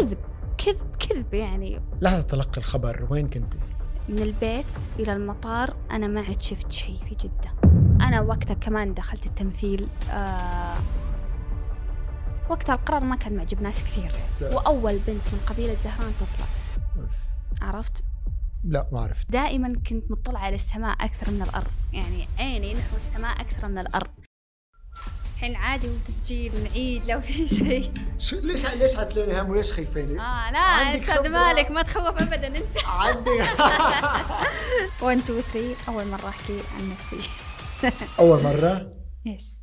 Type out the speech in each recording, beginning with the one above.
كذب كذب كذب يعني. لحظة تلقي الخبر وين كنت؟ من البيت إلى المطار أنا ما عد شفت شيء في جدة. أنا وقتها كمان دخلت التمثيل آه وقتها القرار ما كان معجب ناس كثير. وأول بنت من قبيلة زهران تطلع. عرفت؟ لا ما عرفت. دائما كنت مطلعة على السماء أكثر من الأرض. يعني عيني نحو السماء أكثر من الأرض. الحين عادي وتسجيل العيد لو في شيء. شو ليش ليش عتلوني هم؟ وليش خايفيني؟ آه لا أستاذ. مالك ما تخوف ابدا أنت. عندي. 1 2 3 أول مرة أحكي عن نفسي. أول مرة؟ يس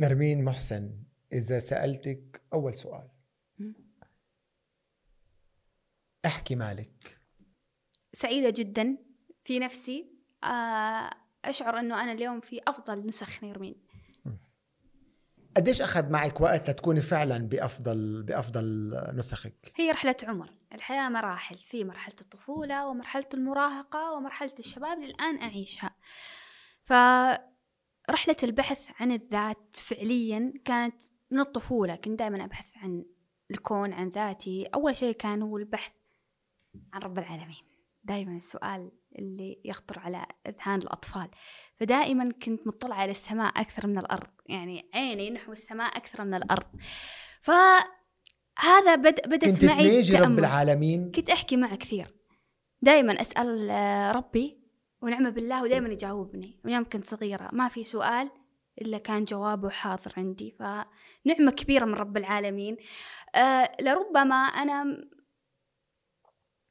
نرمين محسن إذا سألتك أول سؤال. أحكي مالك. سعيدة جدا في نفسي. آه، أشعر إنه أنا اليوم في أفضل نسخ نرمين قديش أخذ معك وقت لتكوني فعلا بأفضل بأفضل نسخك؟ هي رحلة عمر. الحياة مراحل. في مرحلة الطفولة ومرحلة المراهقة ومرحلة الشباب اللي الان اعيشها فرحله البحث عن الذات فعليا كانت من الطفولة. كنت دائما أبحث عن الكون عن ذاتي. أول شيء كان هو البحث عن رب العالمين. دائما السؤال اللي يخطر على أذهان الأطفال. فدائما كنت مطلعه على السماء أكثر من الأرض يعني عيني نحو السماء أكثر من الأرض. فهذا بد بدت كنت معي تناجي رب. العالمين؟ كنت أحكي معه كثير. دائما أسأل ربي ونعم بالله ودائما يجاوبني. من يوم كنت صغيرة ما في سؤال إلا كان جوابه حاضر عندي. فنعمة كبيرة من رب العالمين. أه لربما أنا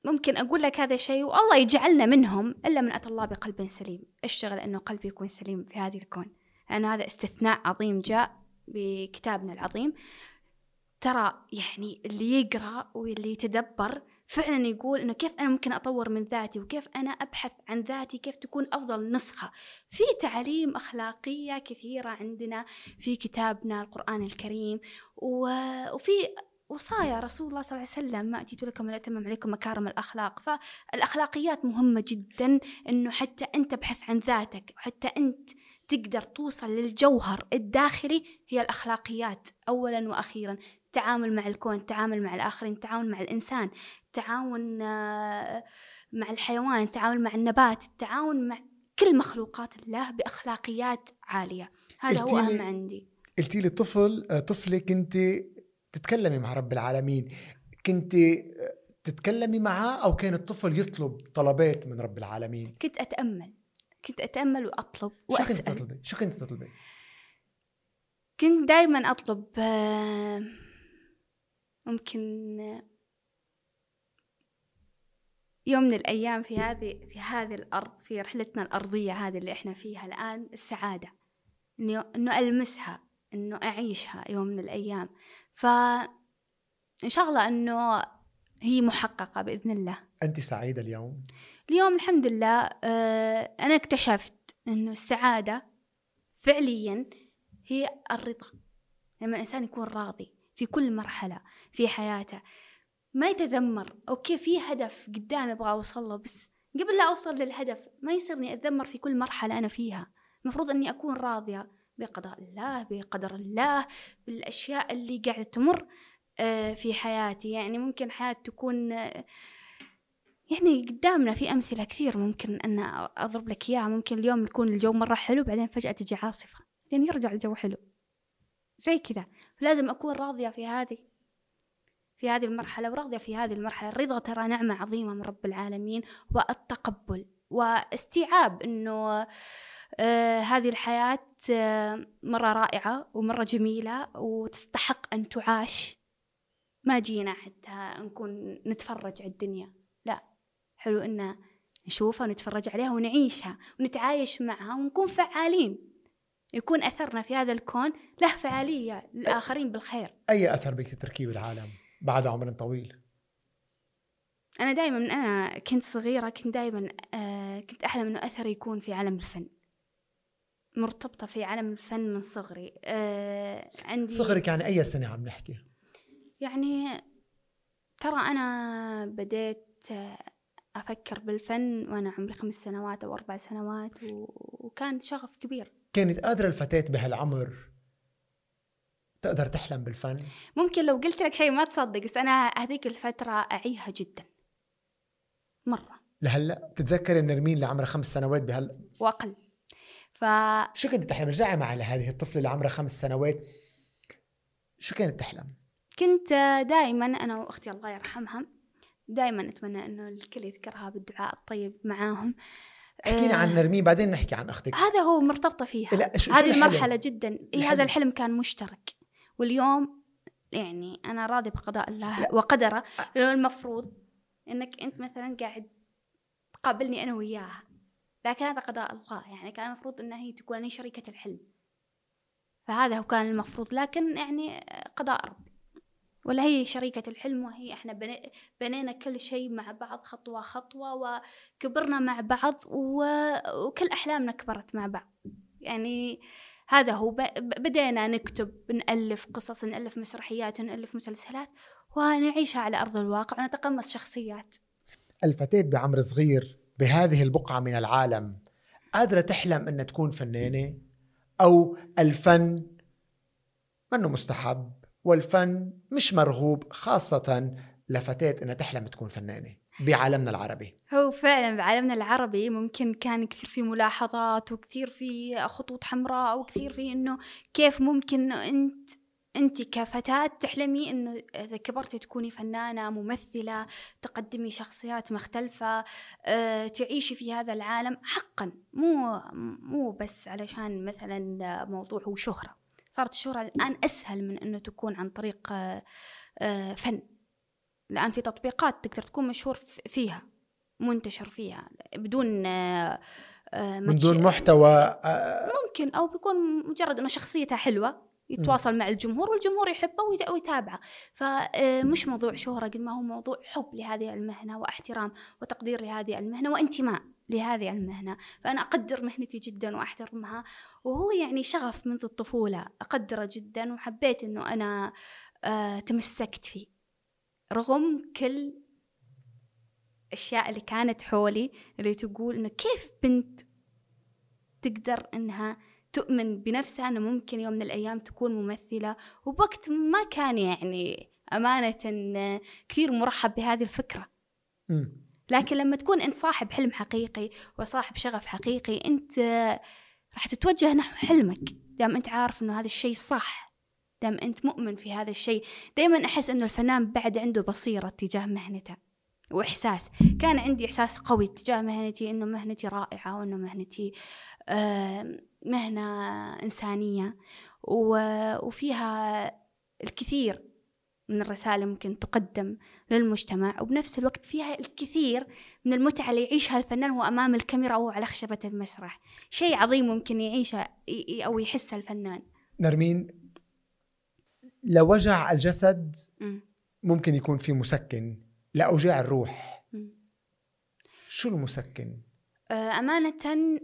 ممكن أقول لك هذا الشيء والله يجعلنا منهم إلا من أتى الله بقلب سليم. اشتغل إنه قلبي يكون سليم في هذه الكون. لأنه هذا استثناء عظيم جاء بكتابنا العظيم. ترى يعني اللي يقرأ واللي يتدبر فعلا يقول إنه كيف أنا ممكن أطور من ذاتي وكيف أنا أبحث عن ذاتي كيف تكون أفضل نسخة. في تعاليم أخلاقية كثيرة عندنا في كتابنا القرآن الكريم وفي وصايا رسول الله صلى الله عليه وسلم ما أتيت لكم لاتمم عليكم مكارم الأخلاق. فالأخلاقيات مهمة جدا إنه حتى أنت تبحث عن ذاتك وحتى أنت تقدر توصل للجوهر الداخلي هي الأخلاقيات اولا وأخيرا. التعامل مع الكون التعامل مع الآخرين التعامل مع الإنسان التعاون آه، مع الحيوان التعامل مع النبات التعاون مع كل مخلوقات الله بأخلاقيات عالية. هذا هو أهم عندي. قلتي لي طفل آه، طفلة كنت تتكلمي مع رب العالمين كنت آه، تتكلمي معاه أو كان الطفل يطلب طلبات من رب العالمين؟ كنت أتأمل كنت أتأمل وأطلب شو كنت تطلبي؟ شو كنت تطلبي؟ كنت دائما أطلب آه، ممكن آه، يوم من الأيام في هذه في هذه الأرض في رحلتنا الأرضية هذه اللي إحنا فيها الآن السعادة إنه إنه ألمسها إنه أعيشها يوم من الأيام فإن شاء الله إنه هي محققة بإذن الله. أنت سعيدة اليوم؟ اليوم الحمد لله آه، أنا اكتشفت إنه السعادة فعليا هي الرضا. لما الإنسان يكون راضي في كل مرحلة في حياته ما يتذمر. أوكي في هدف قدامي أبغى أوصل له بس قبل لا أوصل للهدف ما يصيرني أتذمر في كل مرحلة أنا فيها. المفروض أني أكون راضية. بقضاء الله بقدر الله بالأشياء اللي قاعدة تمر آه، في حياتي. يعني ممكن حياة تكون آه، يعني قدامنا في أمثلة كثير ممكن أن أضرب لك إياها. ممكن اليوم يكون الجو مرة حلو بعدين فجأة تجي عاصفة. بعدين يرجع الجو حلو. زي كذا. فلازم أكون راضية في هذه في هذه المرحلة وراضية في هذه المرحلة. الرضا ترى نعمة عظيمة من رب العالمين والتقبل واستيعاب أنه آه هذه الحياة آه مرة رائعة ومرة جميلة وتستحق أن تعاش. ما جينا حتى نكون نتفرج على الدنيا. لا حلو إن نشوفها ونتفرج عليها ونعيشها ونتعايش معها ونكون فعالين. يكون أثرنا في هذا الكون له فعالية للآخرين بالخير. أي أثر بدك تتركيه بالعالم بعد عمر طويل؟ أنا دائما من أنا كنت صغيرة كنت دائما آه كنت أحلم إنه أثري يكون في عالم الفن مرتبطة في عالم الفن من صغري آه عندي صغرك يعني أي سنة عم نحكي؟ يعني ترى أنا بديت آه، أفكر بالفن وأنا عمري خمس سنوات أو أربع سنوات. وكان شغف كبير كانت قادرة الفتاة بهالعمر تقدر تحلم بالفن ممكن لو قلت لك شيء ما تصدق بس أنا هذيك الفترة أعيها جدا مرة. لهلا بتتذكري نرمين اللي عمرها خمس سنوات بهلا وأقل. ف شو كنت تحلم؟ رجعي معي لهذه الطفلة اللي عمرها خمس سنوات. شو كانت تحلم؟ كنت دائما أنا وأختي الله يرحمها دائما أتمنى إنه الكل يذكرها بالدعاء الطيب معاهم. احكينا عن آه، نرمين بعدين نحكي عن أختك. هذا هو مرتبطة فيها. لا شو هذه؟ المرحلة جدا. الحلم. هذا الحلم كان مشترك. واليوم يعني أنا راضي بقضاء الله لا. وقدره. لأنه المفروض إنك أنت مثلا قاعد تقابلني أنا وياها. لكن هذا قضاء الله. يعني كان المفروض إنها هي تكون هي شريكة الحلم. فهذا هو كان المفروض. لكن يعني قضاء ربي ولا هي شريكة الحلم وهي إحنا بني بنينا كل شيء مع بعض خطوة خطوة وكبرنا مع بعض وكل أحلامنا كبرت مع بعض. يعني هذا هو. بدينا نكتب نألف قصص نألف مسرحيات نألف مسلسلات ونعيشها على أرض الواقع ونتقمص شخصيات. الفتاة بعمر صغير بهذه البقعة من العالم قادرة تحلم أنها تكون فنانة أو الفن منه مستحب والفن مش مرغوب خاصة لفتاة أنها تحلم تكون فنانة بعالمنا العربي. هو فعلا بعالمنا العربي ممكن كان كثير في ملاحظات وكثير في خطوط حمراء وكثير في إنه كيف ممكن انه إنت انت كفتاة تحلمي إنه إذا كبرتي تكوني فنانة ممثلة تقدمي شخصيات مختلفة أه، تعيشي في هذا العالم حقا مو مو بس علشان مثلا موضوع هو شهرة صارت الشهرة الآن أسهل من أنه تكون عن طريق أه، أه، فن. الآن في تطبيقات تقدر تكون مشهور فيها منتشر فيها بدون آه، آه، من دون محتوى آه، ممكن أو بيكون مجرد إنه شخصيته حلوة. يتواصل مع الجمهور والجمهور يحبه ويت- ويتابعه. فمش موضوع شهرة قد ما هو موضوع حب لهذه المهنة واحترام وتقدير لهذه المهنة وانتماء لهذه المهنة. فأنا أقدر مهنتي جدا وأحترمها. وهو يعني شغف منذ الطفولة أقدره جدا وحبيت أنه أنا آه، تمسكت فيه. رغم كل الأشياء اللي كانت حولي اللي تقول إنه كيف بنت تقدر إنها تؤمن بنفسها إنه ممكن يوم من الأيام تكون ممثلة. وبوقت ما كان يعني أمانة كثير مرحب بهذه الفكرة. لكن لما تكون أنت صاحب حلم حقيقي وصاحب شغف حقيقي أنت راح تتوجه نحو حلمك. دام أنت عارف إنه هذا الشيء صح دام أنت مؤمن في هذا الشيء. دائما أحس إنه الفنان بعد عنده بصيرة تجاه مهنته. وإحساس. كان عندي إحساس قوي تجاه مهنتي إنه مهنتي رائعة وإنه مهنتي مهنة إنسانية. و- وفيها الكثير من الرسائل ممكن تقدم للمجتمع وبنفس الوقت فيها الكثير من المتعة اللي يعيشها الفنان هو أمام الكاميرا أو على خشبة المسرح. شيء عظيم ممكن يعيشه أو يحسه الفنان. نرمين لوجع الجسد مم. ممكن يكون في مسكن. لأوجاع الروح. شو المسكن؟ آه، أمانة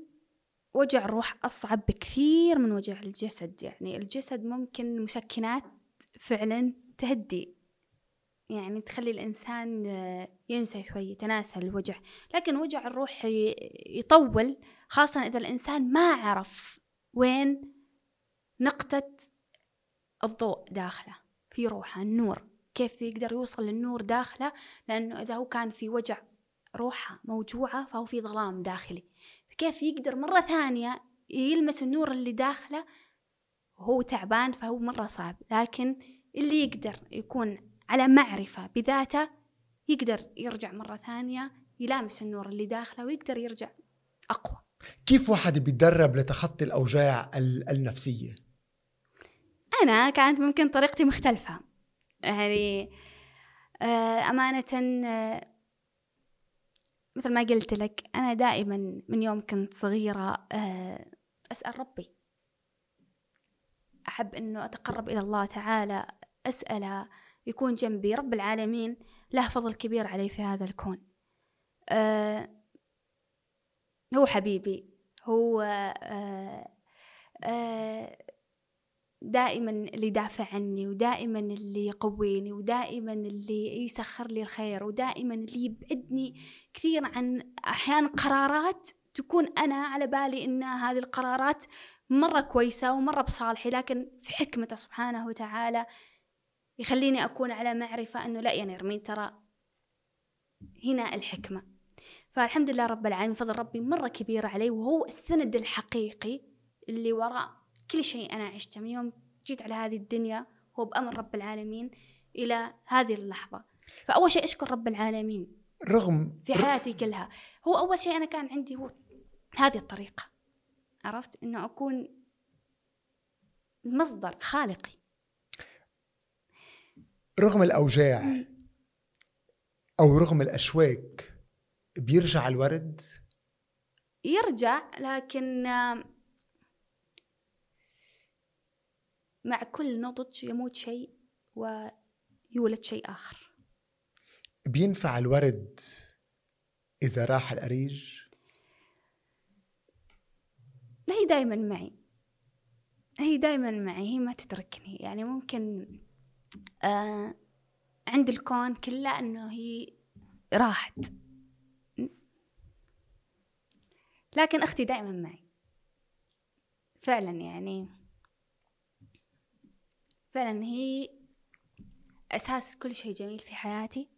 وجع الروح أصعب بكثير من وجع الجسد يعني الجسد ممكن مسكنات فعلا تهدي يعني تخلي الإنسان آه، ينسى شوي يتناسى الوجع لكن وجع الروح يطول خاصة إذا الإنسان ما عرف وين نقطة الضوء داخله في روحه النور كيف يقدر يوصل للنور داخله لأنه إذا هو كان في وجع روحه موجوعة فهو في ظلام داخلي. فكيف يقدر مرة ثانية يلمس النور اللي داخله؟ وهو تعبان فهو مرة صعب. لكن اللي يقدر يكون على معرفة بذاته يقدر يرجع مرة ثانية يلامس النور اللي داخله ويقدر يرجع أقوى. كيف واحد بيتدرب لتخطي الأوجاع ال- النفسية؟ أنا كانت ممكن طريقتي مختلفة. يعني آه، أمانة آه، مثل ما قلت لك أنا دائما من يوم كنت صغيرة آه، أسأل ربي. أحب أنه أتقرب إلى الله تعالى أسأله يكون جنبي. رب العالمين له فضل كبير علي في هذا الكون. هو حبيبي هو دائما اللي يدافع عني ودائما اللي يقويني ودائما اللي يسخر لي الخير ودائما اللي يبعدني كثير عن أحيانا قرارات تكون أنا على بالي إن هذه القرارات مرة كويسة ومرة بصالحي لكن في حكمته سبحانه وتعالى يخليني أكون على معرفة أنه لا يا نرمين ترى هنا الحكمة. فالحمد لله رب العالمين فضل ربي مرة كبير علي وهو السند الحقيقي اللي وراء كل شيء أنا عشته. من يوم جيت على هذه الدنيا هو بأمر رب العالمين إلى هذه اللحظة. فأول شيء أشكر رب العالمين رغم في حياتي كلها. هو أول شيء أنا كان عندي هو هذه الطريقة. عرفت؟ إنه أكون مصدر خالقي. رغم الأوجاع أو رغم الأشواك بيرجع الورد؟ يرجع لكن مع كل نضج يموت شيء ويولد شيء آخر. بينفع الورد إذا راح الأريج؟ هي دايما معي. هي دايما معي هي ما تتركني. يعني ممكن آه عند الكون كله إنه هي راحت. لكن أختي دائما معي. فعلا يعني. فعلا هي أساس كل شيء جميل في حياتي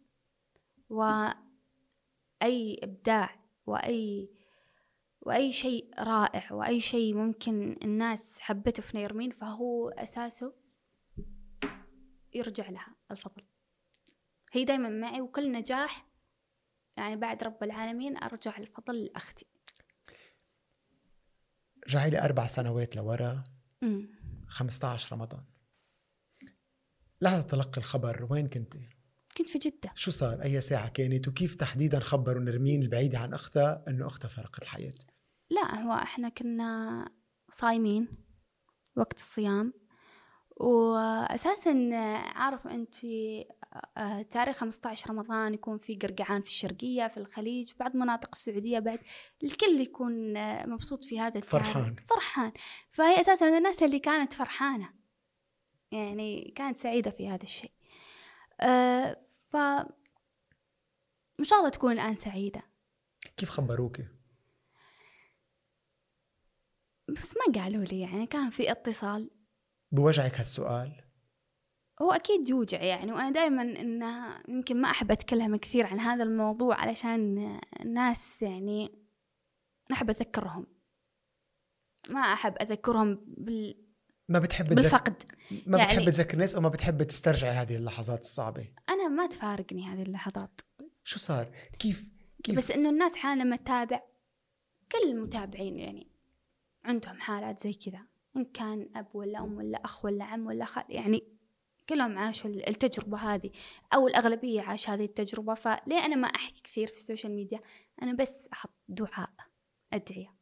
واي إبداع وأي وأي شيء رائع وأي شيء ممكن الناس حبته في نيرمين فهو أساسه يرجع لها الفضل. هي دايما معي وكل نجاح يعني بعد رب العالمين أرجع الفضل لأختي. رجعي لي أربع سنوات لورا. 15 رمضان. لحظة تلقي الخبر وين كنتي؟ كنت في جدة شو صار؟ أي ساعة كانت؟ وكيف تحديدا خبروا نرمين البعيدة عن أختها أنه أختها فارقت الحياة؟ لا هو إحنا كنا صايمين وقت الصيام وأساسا عارف أنت في آه، تاريخ 15 رمضان يكون في قرقعان في الشرقية في الخليج بعض مناطق السعودية بعد الكل يكون آه، مبسوط في هذا التاريخ فرحان فرحان فهي أساسا من الناس اللي كانت فرحانة يعني كانت سعيدة في هذا الشيء أه ف إن شاء الله تكون الآن سعيدة كيف خبروك؟ بس ما قالوا لي يعني كان في اتصال بوجعك هالسؤال؟ هو أكيد يوجع يعني وأنا دائما إنه يمكن ما أحب أتكلم كثير عن هذا الموضوع علشان الناس يعني أحب أذكرهم ما أحب أذكرهم بال ما بتحب بالفقد. ما يعني بتحب تذكر الناس أو ما بتحب تسترجعي هذه اللحظات الصعبة. أنا ما تفارقني هذه اللحظات. شو صار؟ كيف كيف؟ بس إنه الناس حالة لما تتابع كل المتابعين يعني عندهم حالات زي كذا. إن كان أب ولا أم ولا أخ ولا عم ولا خال يعني كلهم عاشوا التجربة هذه. أو الأغلبية عاش هذه التجربة. فليه أنا ما أحكي كثير في ال social media؟ أنا بس أحط دعاء أدعية.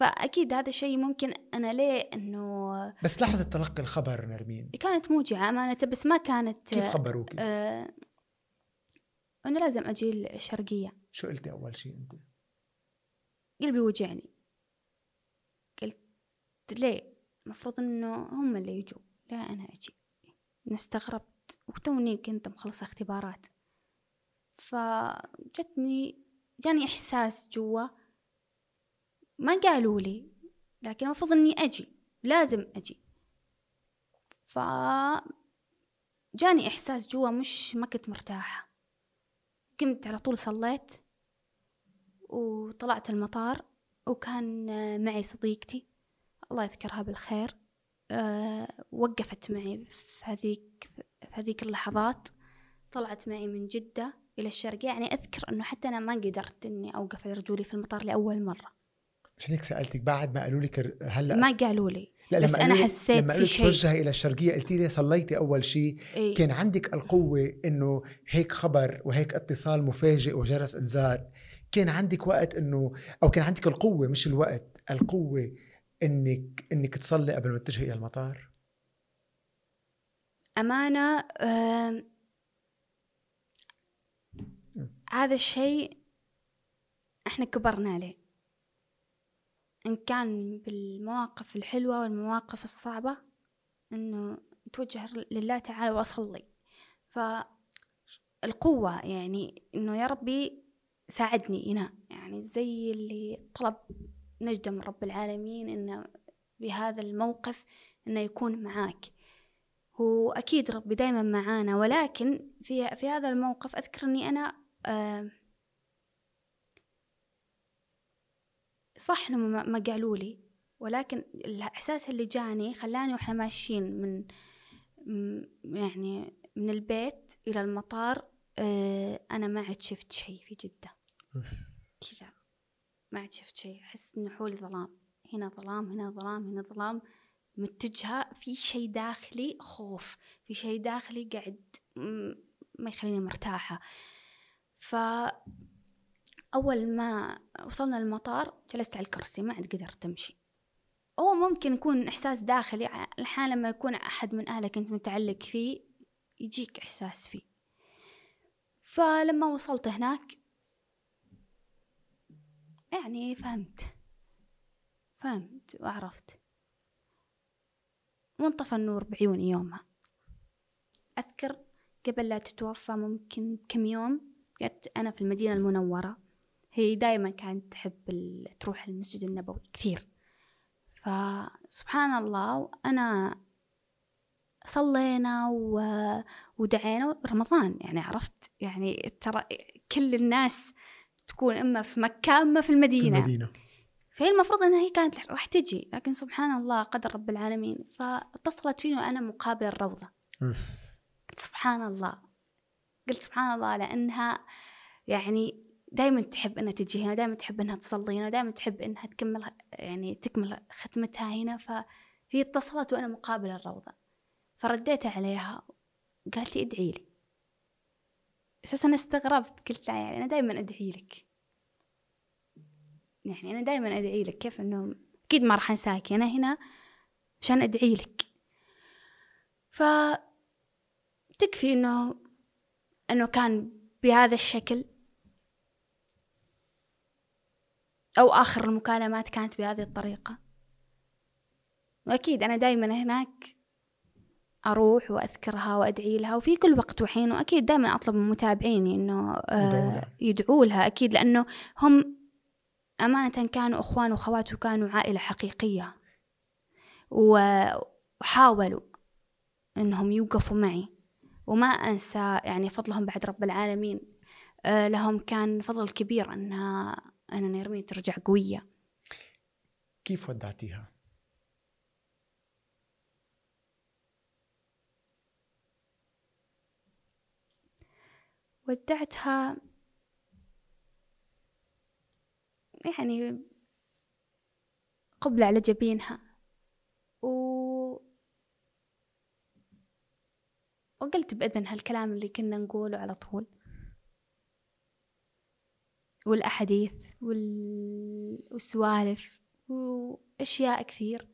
فأكيد هذا الشيء ممكن أنا ليه إنه بس لحظة تلقي الخبر نرمين. كانت موجعة أمانة بس ما كانت كيف خبروك؟ آه أنا لازم أجي الشرقية شو قلتي أول شيء أنت؟ قلبي وجعني قلت ليه؟ المفروض إنه هم اللي يجوا. لا أنا أجي. استغربت. وتوني كنت مخلصة اختبارات. فجتني جاني إحساس جوا. ما قالوا لي لكن المفروض إني أجي لازم أجي. ف جاني إحساس جوا مش ما كنت مرتاحة. قمت على طول صليت وطلعت المطار وكان معي صديقتي الله يذكرها بالخير أه وقفت معي في هذيك في هذيك اللحظات. طلعت معي من جدة إلى الشرق. يعني أذكر أنه حتى أنا ما قدرت إني أوقف على رجولي في المطار لأول مرة. عشان هيك سألتك بعد ما قالوا لك هلا ما قالوا لي. لا بس أنا حسيت لما في شيء. توجهي إلى الشرقية قلتي لي صليتي أول شيء. إيه؟ كان عندك القوة إنه هيك خبر وهيك اتصال مفاجئ وجرس إنذار. كان عندك وقت إنه أو كان عندك القوة مش الوقت القوة انك إنك تصلي قبل ما تتجهي إلى المطار؟ أمانة آه هذا الشيء إحنا كبرنا عليه. إن كان بالمواقف الحلوة والمواقف الصعبة إنه توجه لله تعالى وأصلي. فالقوة يعني إنه يا ربي ساعدني هنا يعني زي اللي طلب نجدة من رب العالمين إنه بهذا الموقف إنه يكون معاك. هو أكيد ربي دايما معانا ولكن في في هذا الموقف أذكر إني أنا آه صح إنهم ما قالوا لي ولكن الإحساس اللي جاني خلاني وإحنا ماشيين من يعني من البيت إلى المطار آه أنا ما عاد شفت شيء في جدة. كذا. ما عاد شفت شيء. أحس إنه حولي ظلام. هنا ظلام هنا ظلام هنا ظلام. متجهة. في شيء داخلي خوف. في شيء داخلي قاعد ما يخليني مرتاحة. ف أول ما وصلنا المطار جلست على الكرسي ما عاد قدرت أمشي. هو ممكن يكون إحساس داخلي الحين لما يكون أحد من أهلك أنت متعلق فيه يجيك إحساس فيه. فلما وصلت هناك يعني فهمت فهمت وعرفت. وانطفى النور بعيوني يومها. أذكر قبل لا تتوفى ممكن كم يوم كنت أنا في المدينة المنورة. هي دائما كانت تحب ال- تروح المسجد النبوي. كثير. فسبحان الله أنا صلينا و... ودعينا. رمضان يعني عرفت؟ يعني ترى كل الناس تكون إما في مكة إما في في المدينة. المدينة فهي المفروض إنها هي كانت راح تجي لكن سبحان الله قدر رب العالمين. فاتصلت فيني وأنا مقابل الروضة. قلت سبحان الله. قلت سبحان الله لأنها يعني دائما تحب إنها تجي هنا دائما تحب إنها تصلي هنا دائما تحب إنها تكمل يعني تكمل ختمتها هنا. فهي اتصلت وأنا مقابل الروضة فرديت عليها قالت لي ادعي لي. أساسا أنا استغربت قلت لها يعني أنا دائما أدعي لك. يعني أنا دائما أدعي لك كيف إنه أكيد ما راح أنساك. أنا هنا عشان أدعي لك. ف تكفي إنه إنه كان بهذا الشكل أو آخر المكالمات كانت بهذه الطريقة. وأكيد أنا دائما هناك أروح وأذكرها وأدعي لها وفي كل وقت وحين وأكيد دائما أطلب من متابعيني إنه يدعوا آه لها. يدعوا لها. أكيد لأنه هم أمانة كانوا أخوان وأخوات وكانوا عائلة حقيقية وحاولوا إنهم يوقفوا معي. وما أنسى يعني فضلهم بعد رب العالمين آه، لهم كان فضل كبير أنها أن نيرمين ترجع قوية. كيف ودعتيها؟ ودعتها يعني قبلة على جبينها. و... وقلت بإذن هالكلام اللي كنا نقوله على طول. والأحاديث وال... والسوالف وأشياء كثير.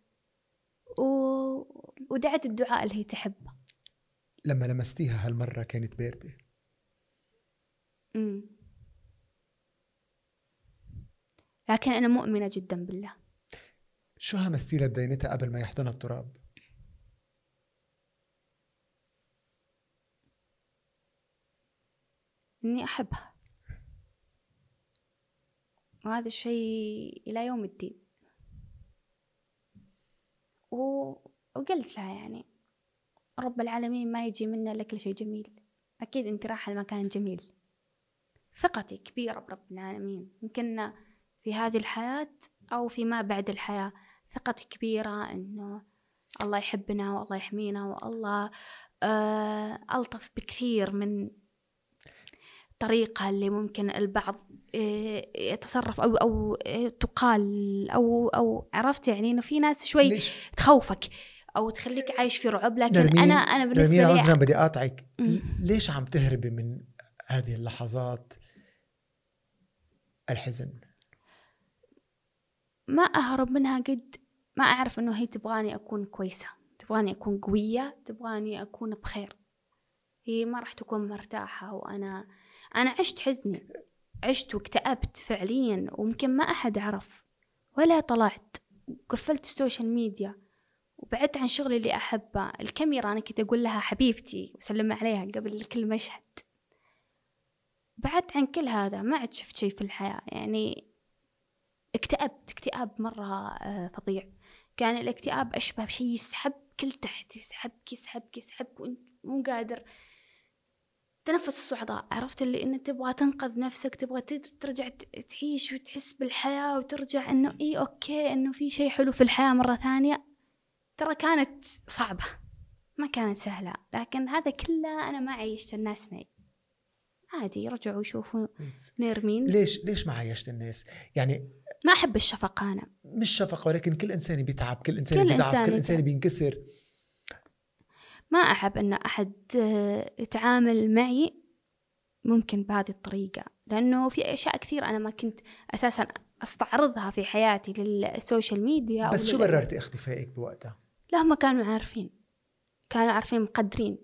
و... ودعت الدعاء اللي هي تحبه لما لمستيها هالمرة كانت باردة. لكن أنا مؤمنة جدا بالله. شو همستي لها بدينتها قبل ما يحضنها التراب؟ إني أحبها. وهذا الشيء إلى يوم الدين. و... وقلت لها يعني رب العالمين ما يجي منا إلا كل شيء جميل. أكيد أنت رايحة لمكان جميل. ثقتي كبيرة برب العالمين. يمكن في هذه الحياة أو في ما بعد الحياة. ثقتي كبيرة إنه الله يحبنا والله يحمينا والله آه ألطف بكثير من الطريقة اللي ممكن البعض آه، يتصرف أو أو آه، تقال أو أو عرفت يعني إنه في ناس شوي ليش؟ تخوفك أو تخليك عايش في رعب لكن نرمين- أنا أنا بالنسبة نرمين لي عذرا بدي أقاطعك. ليش عم تهربي من هذه اللحظات؟ الحزن. ما أهرب منها قد ما أعرف إنه هي تبغاني أكون كويسة تبغاني أكون قوية تبغاني أكون بخير. هي ما راح تكون مرتاحة وأنا أنا عشت حزني عشت واكتئبت فعليا ويمكن ما أحد عرف ولا طلعت قفلت ال social media وبعدت عن شغلي اللي أحبه الكاميرا أنا كنت أقول لها حبيبتي وسلم عليها قبل كل مشهد بعدت عن كل هذا ما عاد شفت شيء في الحياة يعني اكتئبت اكتئاب مرة آه، فظيع. كان الاكتئاب أشبه بشيء يسحبك لتحت يسحبك يسحبك يسحبك وانت مو قادر. تنفس الصعداء عرفت اللي انك تبغى تنقذ نفسك تبغى ترجع تعيش وتحس بالحياة وترجع إنه اي okay إنه في شيء حلو في الحياة مرة ثانية. ترى كانت صعبة ما كانت سهلة لكن هذا كله أنا ما عيشت الناس معي. عادي يرجعوا يشوفوا نيرمين ليش ليش ما عايشت الناس؟ يعني ما أحب الشفقة أنا. مش شفقة ولكن كل إنسان بيتعب كل إنسان كل بيضعف كل إنسان بينكسر. ما أحب أن أحد يتعامل معي ممكن بهذه الطريقة لأنه في أشياء كثير أنا ما كنت أساسا أستعرضها في حياتي للسوشيال ميديا بس شو بررتي اختفائك بوقتها؟ لا هم كانوا عارفين كانوا عارفين مقدرين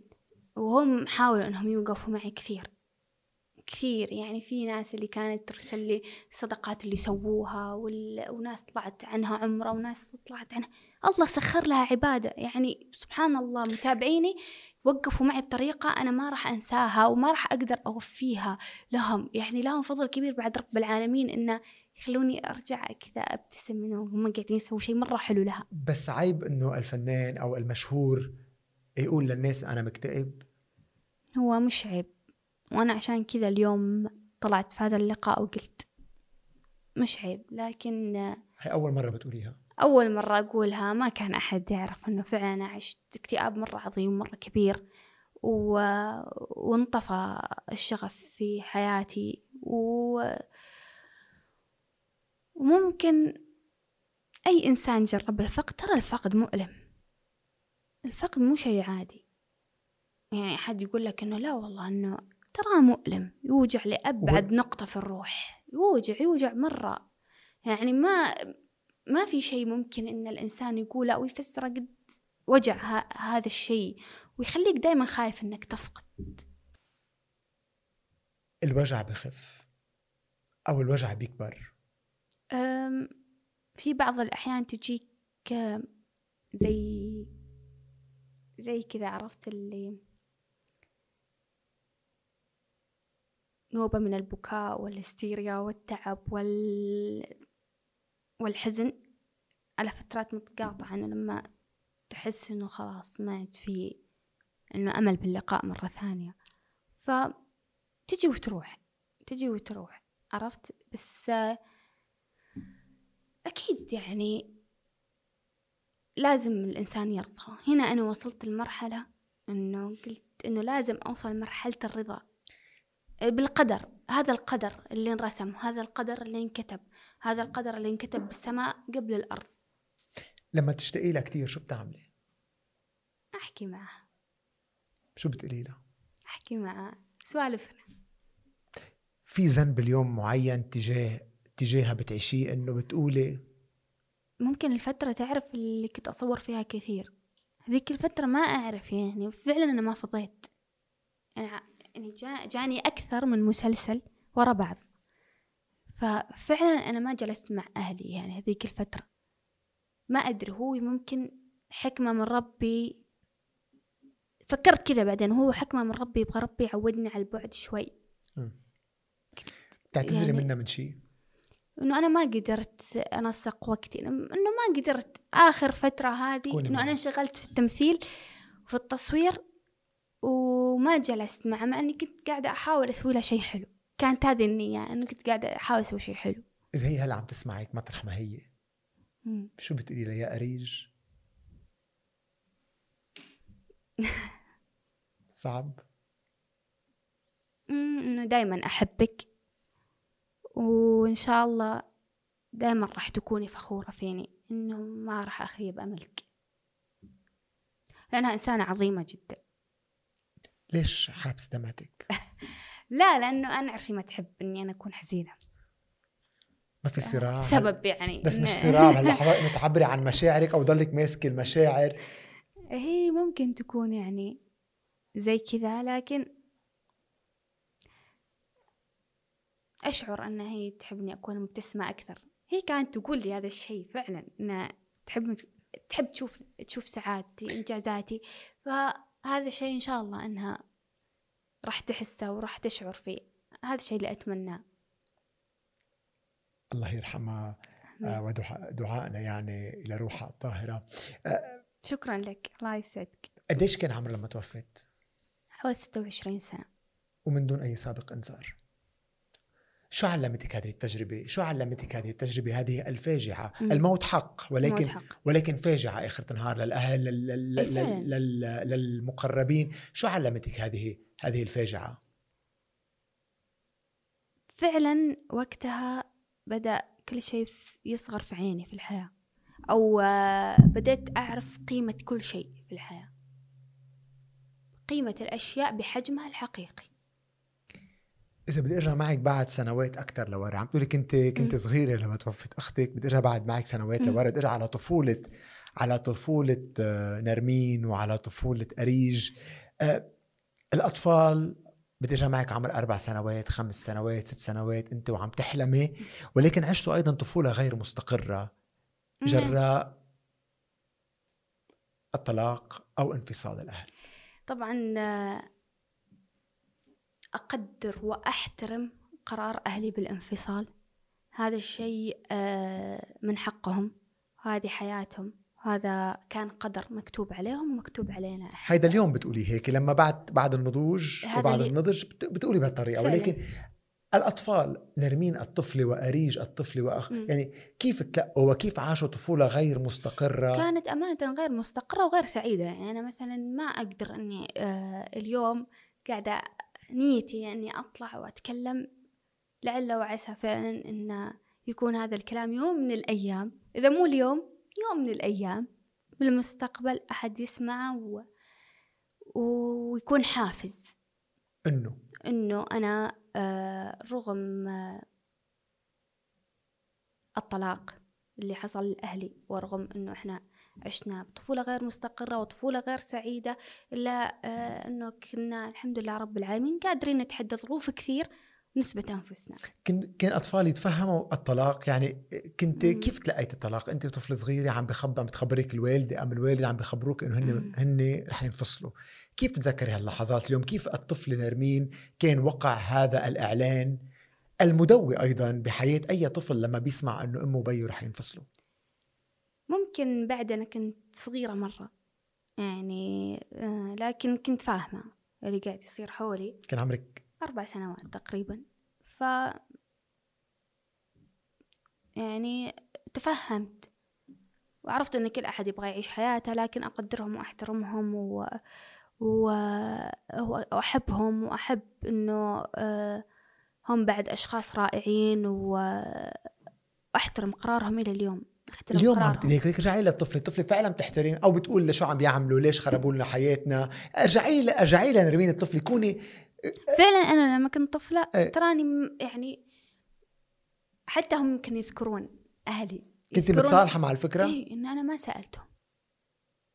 وهم حاولوا أنهم يوقفوا معي كثير كثير. يعني في ناس اللي كانت ترسل لي الصدقات اللي سووها وال... وناس طلعت عنها عمرة وناس طلعت عنها. الله سخر لها عبادة. يعني سبحان الله متابعيني وقفوا معي بطريقة أنا ما راح أنساها وما راح أقدر أوفيها لهم. يعني لهم فضل كبير بعد رب العالمين إنه يخلوني أرجع كذا أبتسم منهم قاعدين يسووا شيء مرة حلو لها. بس عيب إنه الفنان أو المشهور يقول للناس أنا مكتئب. هو مش عيب. وأنا عشان كذا اليوم طلعت في هذا اللقاء وقلت مش عيب لكن هي أول مرة بتقوليها؟ أول مرة أقولها ما كان أحد يعرف أنه فعلا أنا عشت اكتئاب مرة عظيم مرة كبير و... وانطفى الشغف في حياتي و... وممكن أي إنسان جرب الفقد ترى الفقد مؤلم. الفقد مو شيء عادي. يعني أحد يقول لك إنه لا والله إنه ترى مؤلم يوجع لأبعد و... نقطة في الروح. يوجع يوجع مرة. يعني ما ما في شيء ممكن إن الإنسان يقوله ويفسره قد وجع ه... هذا الشيء ويخليك دايما خايف إنك تفقد. الوجع بخف أو الوجع بيكبر؟ أم... في بعض الأحيان تجيك زي زي كذا عرفت اللي نوبة من البكاء والهستيريا والتعب وال... والحزن. على فترات متقاطعة أنه لما تحس إنه خلاص ما عاد في إنه أمل باللقاء مرة ثانية. فتجي وتروح تجي وتروح عرفت؟ بس أكيد يعني لازم الإنسان يرضى. هنا أنا وصلت لمرحلة إنه قلت إنه لازم أوصل مرحلة الرضا. بالقدر هذا القدر اللي انرسم هذا القدر اللي انكتب هذا القدر اللي انكتب بالسماء قبل الأرض. لما تشتاقي لها كثير شو بتعملي؟ أحكي معها شو بتقولي لها؟ أحكي معها سوالفنا. في ذنب اليوم معين تجاه تجاهها بتعيشيه إنه بتقولي؟ ممكن الفترة تعرف اللي كنت أصور فيها كثير. هذيك الفترة ما أعرف يعني فعلا أنا ما فضيت. يعني يعني جا جاني أكثر من مسلسل ورا بعض. ففعلا أنا ما جلست مع أهلي يعني هذيك الفترة. ما أدري هو ممكن حكمة من ربي. فكرت كذا بعدين هو حكمة من ربي يبغى ربي يعودني على البعد شوي. تعتذري يعني منه من شيء؟ إنه أنا ما قدرت أنسق وقتي. إنه ما قدرت. آخر فترة هذه إنه أنا انشغلت في التمثيل وفي التصوير وما جلست معه مع إني كنت قاعدة أحاول أسوي له شيء حلو. كانت هذه النية أنا كنت قاعدة أحاول أسوي شيء حلو. إذا هي هلا عم تسمعك مطرح ما هي؟ مم. شو بتقولي لها يا أريج؟ صعب. إنه دائما أحبك. وإن شاء الله دائما راح تكوني فخورة فيني إنه ما راح أخيب أملك. لأنها إنسانة عظيمة جدا. ليش حابس دمعتك؟ لا لأنه أنا عارفه ما تحب إني أنا أكون حزينة. ما في صراع. سبب يعني بس مش صراع هلا حضرتك تعبري عن مشاعرك أو ضلك ماسكة المشاعر. هي ممكن تكون يعني زي كذا لكن أشعر أن هي تحبني أكون مبتسمة أكثر. هي كانت تقول لي هذا الشيء فعلا أنها تحب تحب تشوف تشوف سعادتي إنجازاتي. فهذا الشيء إن شاء الله أنها راح تحسه وراح تشعر فيه. هذا الشيء اللي أتمناه الله يرحمها آه، ودعاء دعائنا يعني إلى روحها الطاهرة. آه، شكرا لك. الله يسعدك. قديش كان عمرها لما توفت حوالي 26 سنة. ومن دون أي سابق إنذار. شو علمتك هذه التجربة؟ شو علمتك هذه التجربة؟ هذه الفاجعة، مم. الموت حق ولكن موت حق. ولكن فاجعة آخر النهار للأهل لل... لل... إيه. للمقربين، شو علمتك هذه هذه الفاجعة؟ فعلا وقتها بدأ كل شيء يصغر في عيني في الحياة أو آه، بدأت أعرف قيمة كل شيء في الحياة قيمة الأشياء بحجمها الحقيقي إذا بدي أرجع معك بعد سنوات أكثر لورا، عم تقولي كنت كنت مم. صغيرة لما توفت أختك، بدي أرجع بعد معك سنوات. لورا، بدي أرجع على طفولة على طفولة آه، نرمين وعلى طفولة أريج. آه، الأطفال بدي ارجع معك عمر أربع سنوات خمس سنوات ست سنوات. أنت وعم تحلمي. ولكن عشتوا أيضا طفولة غير مستقرة. جراء الطلاق أو انفصال الأهل. طبعا آه، أقدر وأحترم قرار أهلي بالانفصال هذا الشيء آه، من حقهم هذه حياتهم هذا كان قدر مكتوب عليهم ومكتوب علينا إحنا. هيدا اليوم بتقولي هيك لما بعد بعد النضوج وبعد النضج بت- بتقولي بهالطريقة. ولكن الأطفال نرمين الطفله وأريج الطفله وأخ... مم. يعني كيف تلقوا وكيف عاشوا طفولة غير مستقرة كانت أمانة غير مستقرة وغير سعيدة يعني أنا مثلا ما أقدر أني آه، اليوم قاعدة نيتي أني أطلع وأتكلم لعل وعسى فعلا أن يكون هذا الكلام يوم من الأيام. إذا مو اليوم يوم من الأيام. بالمستقبل أحد يسمعه و... ويكون حافز. إنه. إنه أنا آه، رغم آه، الطلاق اللي حصل لأهلي ورغم إنه إحنا عشنا بطفولة غير مستقرة وطفولة غير سعيدة إلا آه، إنه كنا الحمد لله رب العالمين قادرين نتحدى ظروف كثير ونثبت أنفسنا. كن كان أطفال يتفهموا الطلاق يعني كنت. كيف تلقيت الطلاق؟ انت وطفله صغيرة عم بخبى عم بتخبرك الوالدة أم الوالد عم بخبروك إنه هن. هن رح ينفصلوا. كيف تتذكري هاللحظات؟ اليوم كيف الطفل نرمين؟ كان وقع هذا الإعلان المدوي أيضا بحياة أي طفل لما بيسمع إنه أمه وبيه رح ينفصلوا؟ ممكن بعد أنا كنت صغيرة مرة يعني آه، لكن كنت فاهمة اللي قاعد يصير حولي. كان عمرك؟ أربع سنوات تقريبا. ف يعني تفهمت وعرفت أن كل أحد يبغى يعيش حياته لكن أقدرهم وأحترمهم و... و... وأحبهم وأحب أنه آه، هم بعد أشخاص رائعين وأحترم قرارهم إلى اليوم. اليوم عم. هيك هيك رجعي للطفل الطفل فعلا بتحترم أو بتقول لشو عم بيعملوا ليش خربوا لنا حياتنا. أرجعي ل- أرجعي لنرمين الطفل. كوني فعلا أنا لما كنت طفلة إيه. تراني يعني حتى هم يمكن يذكرون أهلي. كنت متصالحة مع الفكرة؟ اي إن أنا ما سألتهم.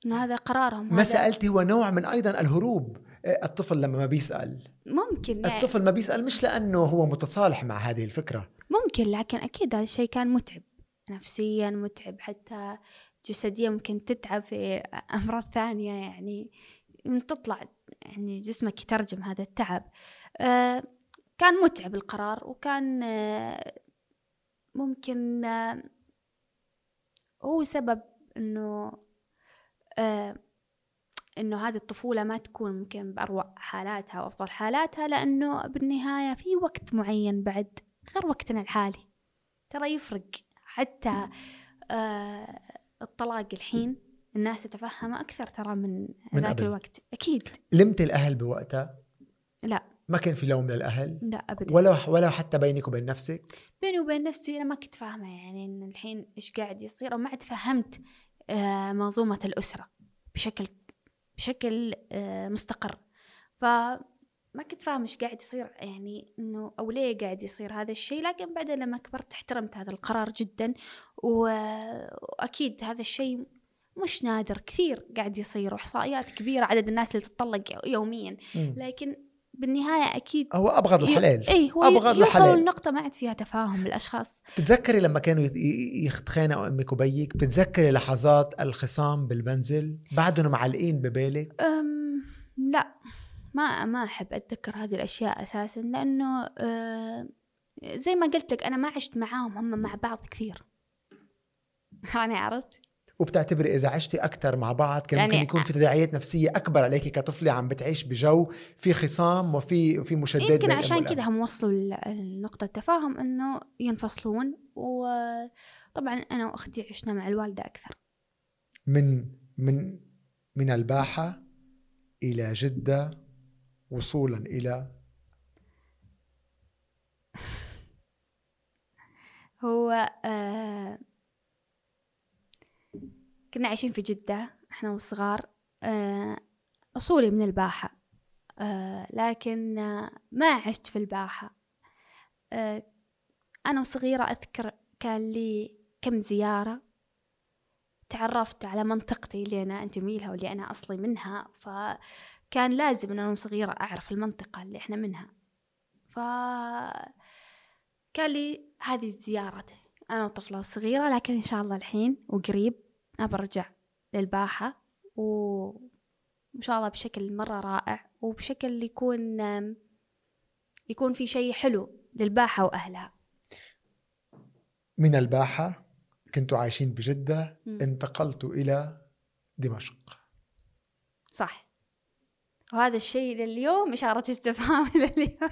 انه هذا قرارهم ما هذا سألتي هو نوع من أيضا الهروب. آه، الطفل لما ما بيسأل. ممكن يعني الطفل ما بيسأل مش لأنه هو متصالح مع هذه الفكرة. ممكن لكن أكيد هذا الشيء كان متعب. نفسيا متعب حتى جسديا ممكن تتعب في أمراض ثانية يعني تطلع يعني جسمك يترجم هذا التعب. آه كان متعب القرار وكان آه ممكن آه هو سبب إنه إنه هذه الطفولة ما تكون ممكن بأروع حالاتها وأفضل حالاتها لأنه بالنهاية في وقت معين بعد غير وقتنا الحالي. ترى يفرق. حتى آه الطلاق الحين الناس تتفهمه أكثر ترى من, من ذاك قبل. الوقت. أكيد. لمت الأهل بوقتها؟ لا. ما كان في لوم للأهل؟ لا أبدا. ولا ولا حتى بينك وبين نفسك؟ بيني وبين نفسي أنا ما كنت فاهمة يعني إن الحين إيش قاعد يصير وما عاد فهمت آه منظومة الأسرة بشكل بشكل آه مستقر. فما كنت فاهمة إيش قاعد يصير يعني إنه أو ليه قاعد يصير هذا الشيء. لكن بعدين لما كبرت احترمت هذا القرار جدا و- وأكيد هذا الشيء مش نادر. كثير قاعد يصير وإحصائيات كبيرة عدد الناس اللي تطلق يوميا. لكن بالنهاية أكيد هو أبغض الحلال اي هو أبغض الحلال. لنقطة ما عاد فيها تفاهم بالأشخاص. بتتذكري لما كانوا يتخانقوا أمك وبيك؟ بتتذكري لحظات الخصام بالمنزل؟ بعدهم معلقين ببالك؟ أم لا. ما ما أحب أتذكر هذه الأشياء أساسا لأنه أه زي ما قلت لك أنا ما عشت معاهم هم مع بعض كثير. يعني عرفت؟ وبتعتبري إذا عشتي أكثر مع بعض كان يعني ممكن يكون في تداعيات نفسية أكبر عليك كطفلة عم بتعيش بجو في خصام وفي وفي مشادات يمكن عشان كذا. هم وصلوا لنقطة تفاهم إنه ينفصلون وطبعا أنا وأختي عشنا مع الوالدة أكثر. من من من الباحة إلى جدة وصولا إلى هو آه كنا عايشين في جدة إحنا وصغار آه أصولي من الباحة آه لكن ما عشت في الباحة. أنا وصغيرة أذكر كان لي كم زيارة تعرفت على منطقتي اللي أنا أنتمي لها واللي أنا أصلي منها فكان لازم أن أنا وصغيرة أعرف المنطقة اللي إحنا منها. ف كان لي هذه الزيارة. أنا وطفلة صغيرة لكن إن شاء الله الحين وقريب أنا برجع للباحة وإن شاء الله بشكل مرة رائع وبشكل يكون يكون في شيء حلو للباحة وأهلها. من الباحة كنتوا عايشين بجدة مم. انتقلتوا إلى دمشق. صح. وهذا الشيء لليوم إشارة استفهام لليوم.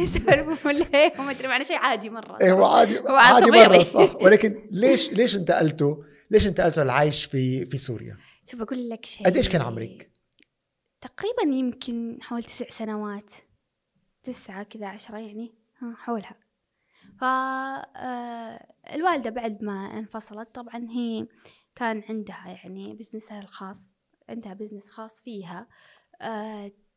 يسولفون ليه وما أدري معنى شيء عادي مرة. إيه هو عادي عادي. مرة صح. ولكن ليش ليش انتقلتوا؟ ليش انتقلتوا العيش في في سوريا؟ شوف أقول لك شيء. قديش كان عمرك؟ تقريبا يمكن حول تسع سنوات. تسعة كذا عشرة يعني. ها حولها. فالوالدة بعد ما انفصلت طبعا هي كان عندها يعني بزنسها الخاص عندها بزنس خاص فيها. آه،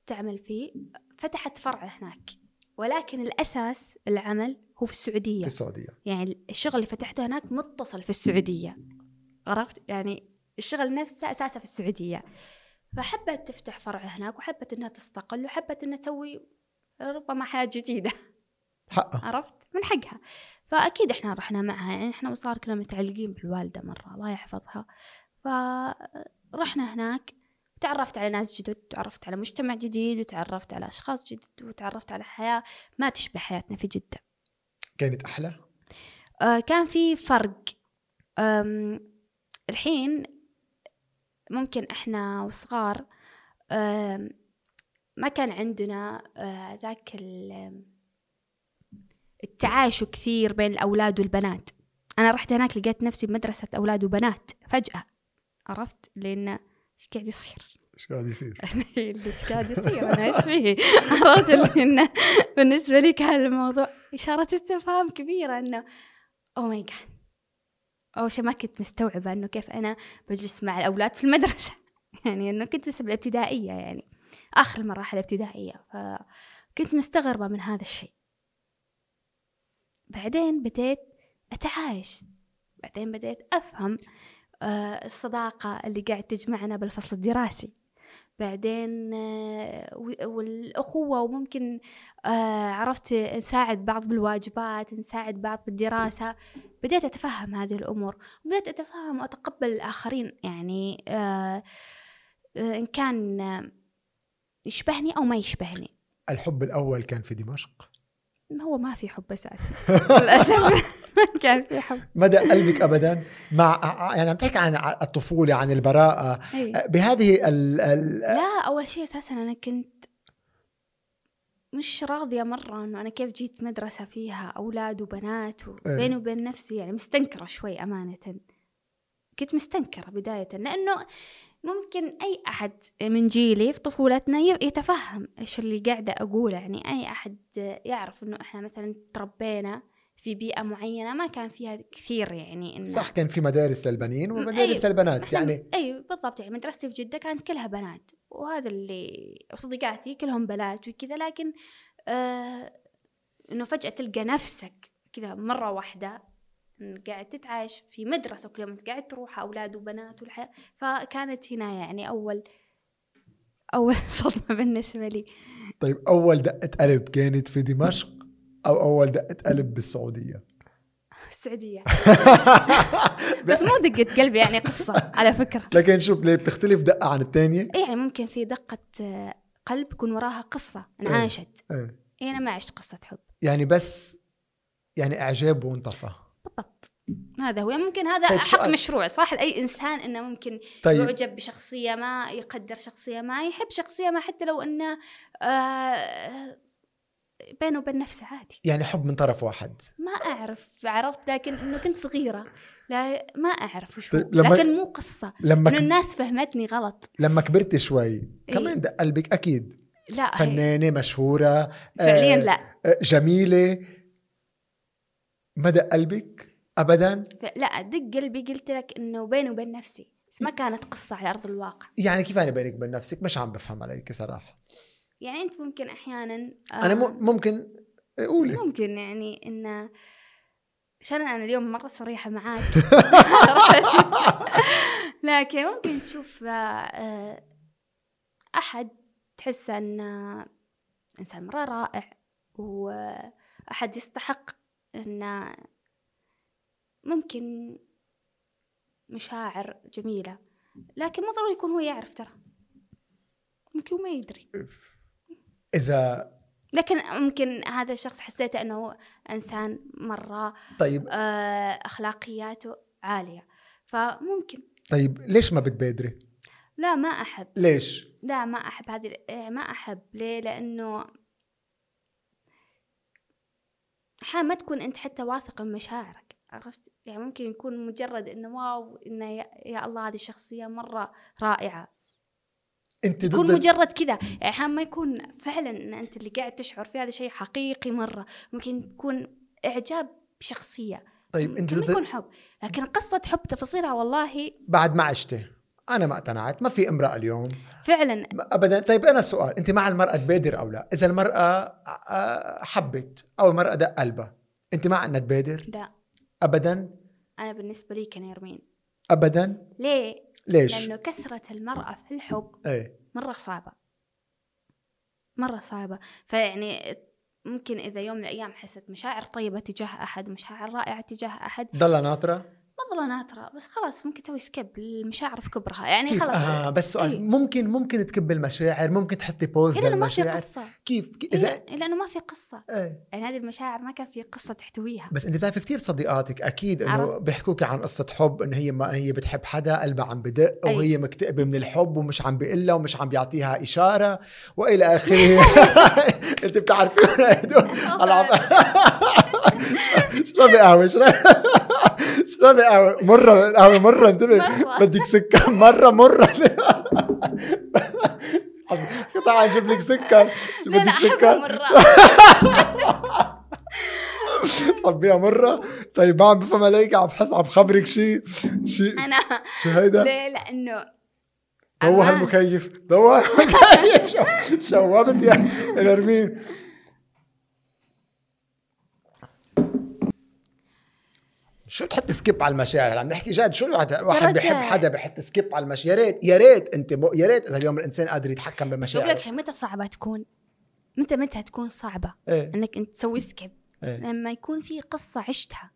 تعمل فيه. فتحت فرع هناك. ولكن الأساس العمل هو في السعودية. في السعودية. يعني الشغل اللي فتحته هناك متصل في السعودية. عرفت؟ يعني الشغل نفسه أساسه في السعودية. فحبت تفتح فرع هناك وحبت إنها تستقل وحبت إنها تسوي ربما حياة جديدة. حقها. عرفت؟ من حقها. فأكيد إحنا رحنا معها. يعني إحنا وصار كنا متعلقين بالوالدة مرة الله يحفظها. فرحنا هناك. تعرفت على ناس جدد تعرفت على مجتمع جديد وتعرفت على أشخاص جدد وتعرفت على حياة ما تشبه حياتنا في جدة. كانت أحلى؟ آه، كان في فرق. الحين ممكن إحنا وصغار ما كان عندنا آه، ذاك ال- التعايش كثير بين الأولاد والبنات. أنا رحت هناك لقيت نفسي بمدرسة أولاد وبنات فجأة. عرفت؟ لأن إيش قاعد يصير؟ إيش قاعد يصير؟ إيش قاعد يصير؟ أنا إيش فيه؟ عرفت اللي إنه بالنسبة لي كان الموضوع إشارة استفهام كبيرة إنه أو ماي جاد أول شيء ما كنت مستوعبة إنه كيف أنا بجلس مع الأولاد في المدرسة. يعني إنه كنت لسه بالابتدائية يعني آخر المراحل الابتدائية. فكنت مستغربة من هذا الشيء. بعدين بديت أتعايش. بعدين بديت أفهم آه، الصداقة اللي قاعد تجمعنا بالفصل الدراسي. بعدين آه، والأخوة وممكن آه، عرفت نساعد بعض بالواجبات نساعد بعض بالدراسة. بديت أتفهم هذه الأمور بديت أتفهم وأتقبل الآخرين. يعني آه، إن كان يشبهني أو ما يشبهني. الحب الأول كان في دمشق؟ هو ما في حب أساسي. للأسف. كان في حب مدى قلبك ابدا مع يعني عم تحكي عن الطفولة عن البراءة أي. بهذه ال... ال... لا أول شيء أساسا أنا كنت مش راضية مرة إنه أنا كيف جيت مدرسة فيها أولاد وبنات إيه. وبيني وبين نفسي يعني مستنكرة شوي أمانة كنت مستنكرة بداية لأنه ممكن أي أحد من جيلي في طفولتنا يتفهم إيش اللي قاعدة أقوله يعني أي أحد يعرف إنه إحنا مثلا تربينا في بيئة معينة ما كان فيها كثير يعني إنه صح كان في مدارس للبنين ومدارس أي. للبنات يعني اي بالضبط يعني مدرستي في جدة كانت كلها بنات وهذا اللي وصديقاتي كلهم بنات وكذا لكن آه إنه فجأة تلقى نفسك كذا مرة واحدة إن قاعد تتعايش في مدرسة كل يوم قاعد تروح أولاد وبنات والحياة فكانت هنا يعني أول أول صدمة بالنسبة لي طيب أول دقة قلب كانت في دمشق أو أول دقة قلب بالسعودية. السعودية. بس مو دقة قلبي يعني قصة على فكرة. لكن شوف ليه بتختلف دقة عن الثانية يعني ممكن في دقة آه، قلب يكون وراها قصة انعاشت. إيه. إيه أنا ما عشت قصة حب. يعني بس يعني إعجاب وانطفى. بالضبط. هذا هو. ممكن هذا طيب حق. مشروع. صح لاي إنسان إنه ممكن طيب. يعجب بشخصية ما يقدر شخصية ما يحب شخصية ما حتى لو إنه آه بينه وبين نفسه عادي. يعني حب من طرف واحد. ما أعرف عرفت لكن إنه كنت صغيرة. لا ما أعرف وش طيب لما- لكن مو قصة. لما إنه. الناس فهمتني غلط. لما كبرت شوي إيه. كمان دق قلبك أكيد. لا هي- فنانة مشهورة فعليا آه، لا. آه، جميلة. ما دق قلبك ابدا؟ لا دق قلبي قلت لك إنه بيني وبين نفسي. بس ما كانت قصة على أرض الواقع. يعني كيف أنا بينك وبين نفسك؟ مش عم بفهم عليك صراحة. يعني أنت ممكن أحيانا أنا ممكن قولي. ممكن يعني انه عشان أنا اليوم مرة صريحة معاك. لكن ممكن تشوف آه، أحد تحس انه إنسان مرة رائع وأحد يستحق انه ممكن مشاعر جميلة. لكن مو ضروري يكون هو يعرف ترى. ممكن ما يدري. إذا لكن ممكن هذا الشخص حسيته إنه إنسان مرة طيب. آه، أخلاقياته عالية. فممكن. طيب ليش ما بتبادري؟ لا ما أحب. ليش؟ لا ما أحب هذه آه، ما أحب. ليه؟ لأنه ما تكون أنت حتى واثق من مشاعرك عرفت؟ يعني ممكن يكون مجرد إنه واو إنه يا, يا الله هذه الشخصيه مرة رائعة. أنت يكون ضد مجرد كذا. إحيانا ما يكون فعلا إن أنت اللي قاعد تشعر فيه هذا شيء حقيقي مرة. ممكن يكون إعجاب بشخصية. طيب أنت ضد يكون حب. لكن قصة حب تفاصيلها والله بعد ما عشتي أنا ما اقتنعت. ما في امرأة اليوم. فعلا. ابدا. طيب أنا سؤال. أنت مع المرأة تبادر أو لا؟ إذا المرأة آه، حبت أو المرأة دق قلبها أنت مع إنها تبادر؟ لا. ابدا؟ أنا بالنسبة لي كنيرمين ابدا؟ ليه؟ ليش؟ لأنه كسرة المرأة في الحب إيه. مرة صعبة. مرة صعبة. فيعني ممكن إذا يوم من الأيام حست مشاعر طيبة تجاه أحد مشاعر رائعة تجاه أحد. ضلها ناطرة؟ ما ظل ناطره بس خلاص ممكن تسوي skip المشاعر في كبرها. يعني كيف؟ خلاص. آه بس سؤال إيه. ممكن ممكن تكب المشاعر ممكن تحطي pause إلا إنه ما في قصة. كيف؟ اذا إيه لأنه ما في قصة. إيه. يعني هذه المشاعر ما كان في قصة تحتويها. بس أنت بتعرفي كثير صديقاتك أكيد إنه عرفت. بيحكوك عن قصة حب انه هي ما هي بتحب حدا قلبها عم بدق أي. وهي مكتئبة من الحب ومش عم بيقلها ومش عم بيعطيها إشارة وإلى آخره. أنت بتعرفيهم هدول. اشربي قهوه اشربي قهوه مرة قهوه مرة انتبه. بدك سكر مرة مرة. تعال نجيب لك سكر بدك سكر طبيها مرة. طيب ما عم بفهم عليك عم بحس عم بخبرك شيء شيء أنا شو هيدا؟ ليه؟ لأنه ضوى أمان. المكيف ضوى المكيف شو- شوبت يا نرمين شو تحط skip على المشاعر؟ عم نحكي جد شو الواحد واحد بحب. حدا بحط skip على المشاعر؟ يا ريت يا ريت انت ب... يا ريت اذا اليوم الانسان قادر يتحكم بقول بمشاعره. لك متى صعبة تكون؟ متى متى تكون صعبة؟ إيه. إنك أنت تسوي skip. إيه. لما يكون في قصة عشتها.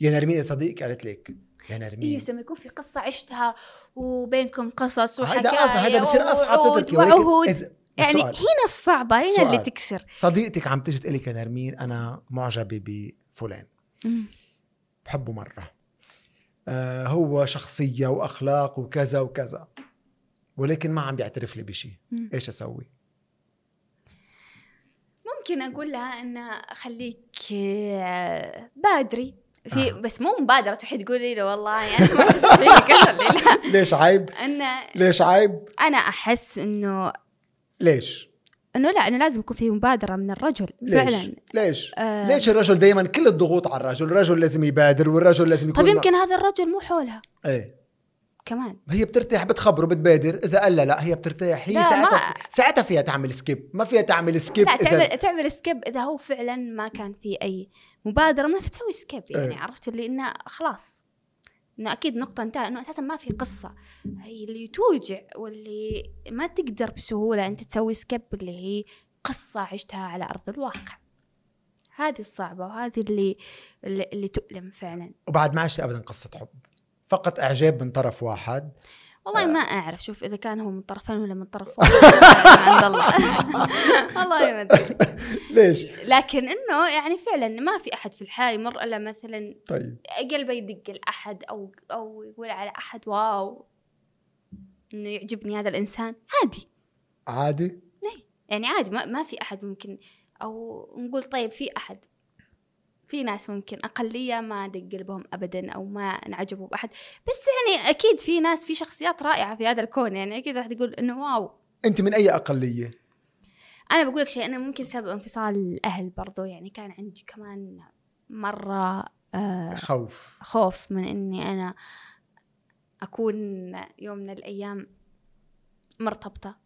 يا نرمين صديقك قالت لك يا نرمين أيوه لما يكون في قصة عشتها وبينكم قصص وحكايا بصير أصعب ووعود تتركي. ولكن وعهود. يعني السؤال. هنا الصعبة هنا اللي سؤال. تكسر. صديقتك عم تيجي تقول لك يا نرمين أنا معجبة بفلان. بحبه مرة. آه هو شخصية وأخلاق وكذا وكذا. ولكن ما عم بيعترف لي بشيء. إيش أسوي؟ ممكن أقول لها ان خليك آه، بادري. في آه. بس مو مبادرة. تروحي تقولي له والله يعني ما شفت فيك خلي لا. ليش عيب؟ ان ليش عيب؟ أنا أحس إنه ليش؟ إنه لا إنه لازم يكون في مبادرة من الرجل ليش؟ فعلا. ليش؟ آه. ليش الرجل دائما كل الضغوط على الرجل؟ الرجل لازم يبادر والرجل لازم يكون طيب يمكن هذا الرجل مو حولها. إيه. كمان. هي بترتاح بتخبره بتبادر إذا قال لا, لا هي بترتاح. هي ساعتها ما- ساعتها فيها تعمل skip ما فيها تعمل skip لا اذا تعمل تعمل skip إذا هو فعلا ما كان في أي مبادرة منها تسوي skip يعني. إيه. عرفت اللي إنه خلاص. إنه أكيد نقطة انتهى انه أساسا ما في قصة. هي اللي توجع واللي ما تقدر بسهولة أنت تسوي skip اللي هي قصة عشتها على أرض الواقع. هذه الصعبة وهذه اللي اللي, اللي تؤلم فعلا. وبعد ما عشت ابدا قصة حب. فقط إعجاب من طرف واحد. والله ما أعرف شوف إذا كان هو من طرفين ولا من طرف عند الله. والله ما أدري. ليش؟ لكن إنه يعني فعلا ما في أحد في الحياة يمر إلا مثلا طيب. قلبه يدق لأحد أو أو يقول على أحد واو إنه يعجبني هذا الإنسان. عادي. عادي؟ يعني عادي ما, ما في أحد ممكن أو نقول طيب في أحد. في ناس ممكن أقلية ما دق قلبهم ابدا أو ما انعجبوا بأحد. بس يعني أكيد في ناس في شخصيات رائعة في هذا الكون. يعني أكيد راح تقول إنه واو. أنت من أي أقلية؟ أنا بقول لك شيء أنا ممكن بسبب انفصال الأهل برضو. يعني كان عندي كمان مرة آه خوف. خوف من إني أنا أكون يوم من الأيام مرتبطة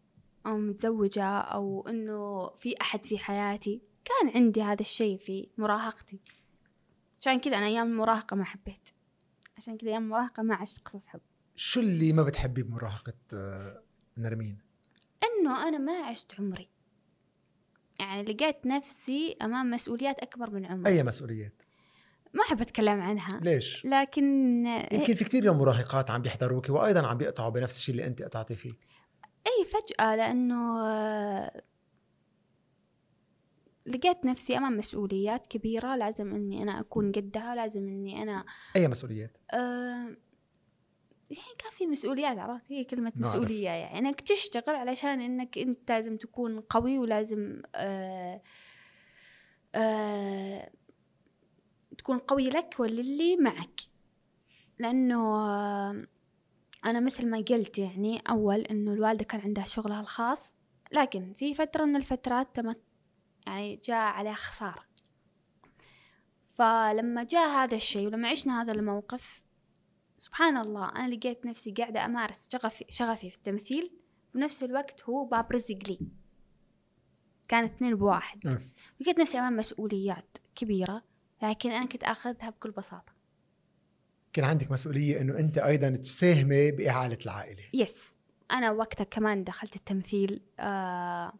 أو متزوجة أو إنه في أحد في حياتي. كان عندي هذا الشيء في مراهقتي. عشان كذا أنا أيام المراهقة ما حبيت. عشان كذا أيام المراهقة ما عشت قصص حب. شو اللي ما بتحبيه بمراهقة آه، نرمين؟ إنه أنا ما عشت عمري. يعني لقيت نفسي أمام مسؤوليات أكبر من عمري. أي مسؤوليات؟ ما أحب أتكلم عنها. ليش؟ لكن يمكن في كثير اليوم مراهقات عم بيحضروك وأيضا عم بيقطعوا بنفس الشيء اللي أنت قطعتي فيه. إي فجأة لأنه آه، لقيت نفسي أمام مسؤوليات كبيرة لازم إني أنا أكون قدها لازم إني أنا أي مسؤوليات؟ آه، يعني كان في مسؤوليات عرفت؟ هي كلمة. مسؤولية يعني. إنك تشتغل علشان إنك أنت لازم تكون قوي ولازم آه آه تكون قوي لك وللي معك. لأنه آه أنا مثل ما قلت يعني أول إنه الوالدة كان عندها شغلها الخاص لكن في فترة من الفترات تمت يعني جاء عليها خسارة. فلما جاء هذا الشيء ولما عشنا هذا الموقف سبحان الله أنا لقيت نفسي قاعدة أمارس شغفي, شغفي في التمثيل بنفس الوقت هو باب رزق لي. كان اثنين بواحد. لقيت نفسي أمام مسؤوليات كبيرة لكن أنا كنت أخذها بكل بساطة. كان عندك مسؤولية إنه أنت أيضا تساهمي بإعالة العائلة. يس أنا وقتها كمان دخلت التمثيل آه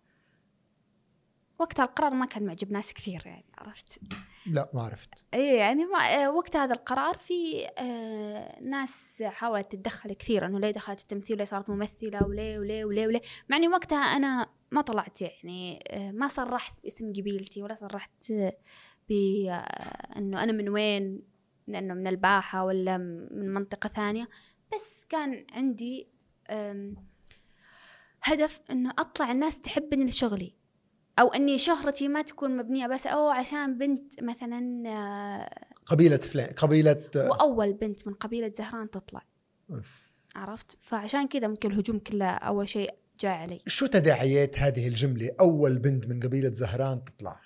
وقتها القرار ما كان معجب ناس كثير يعني عرفت؟ لا ما عرفت. اي يعني ما آه، وقت هذا القرار في آه ناس حاولت تتدخل كثير إنه ليه دخلت التمثيل؟ وليه صارت ممثلة؟ وليه وليه وليه وليه؟ مع إني وقتها أنا ما طلعت يعني آه ما صرحت باسم قبيلتي ولا صرحت بانه أنا من وين؟ لأنه من الباحة ولا من منطقة ثانية. بس كان عندي هدف إنه أطلع الناس تحبني لشغلي. أو إني شهرتي ما تكون مبنية بس أو عشان بنت مثلا آه، قبيلة فلان قبيلة وأول بنت من قبيلة زهران تطلع. عرفت؟ فعشان كذا ممكن الهجوم كله أول شيء جاء علي. شو تداعيات هذه الجملة؟ أول بنت من قبيلة زهران تطلع.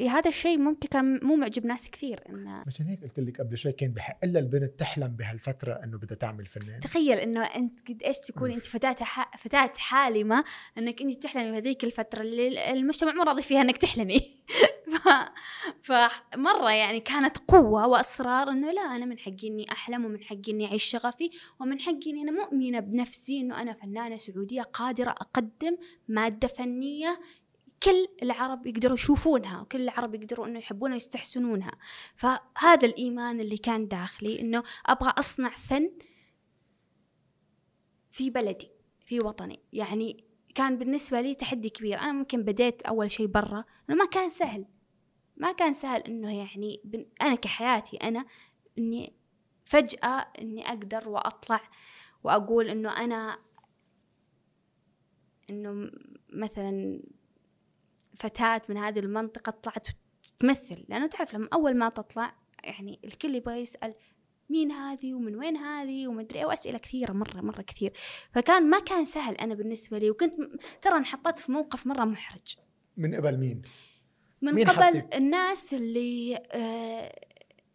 هذا الشيء ممكن كان مو معجب ناس كثير إنه مشان هيك قلت لك قبل شوي كان بحق لها البنت تحلم بهالفترة إنه بدها تعمل فنان. تخيل إنه أنت قد إيش تكون أنت فتاة ح... فتاة حالمة إنك أنت تحلمي بهذيك الفترة اللي المجتمع مو راضي فيها إنك تحلمي. ف... فمرة يعني كانت قوة وإصرار إنه لا أنا من حقي إني أحلم ومن حقي إني أعيش شغفي ومن حقي إني أنا مؤمنة بنفسي إنه أنا فنانة سعودية قادرة أقدم مادة فنية كل العرب يقدروا يشوفونها وكل العرب يقدروا إنه يحبونها ويستحسنونها. فهذا الإيمان اللي كان داخلي إنه أبغى أصنع فن في بلدي في وطني. يعني كان بالنسبة لي تحدي كبير. أنا ممكن بديت أول شيء برا ما كان سهل. ما كان سهل إنه يعني أنا كحياتي أنا إني فجأة إني أقدر وأطلع وأقول إنه أنا إنه م- مثلا فتاة من هذه المنطقة طلعت تمثل لأنه تعرف لما أول ما تطلع يعني الكل يبغى يسأل مين هذه ومن وين هذه ومدري إيه وأسئلة كثيرة مرة مرة كثير. فكان ما كان سهل أنا بالنسبة لي وكنت ترى انحطيت في موقف مرة محرج. من قبل مين؟ من مين قبل حطك؟ الناس اللي آه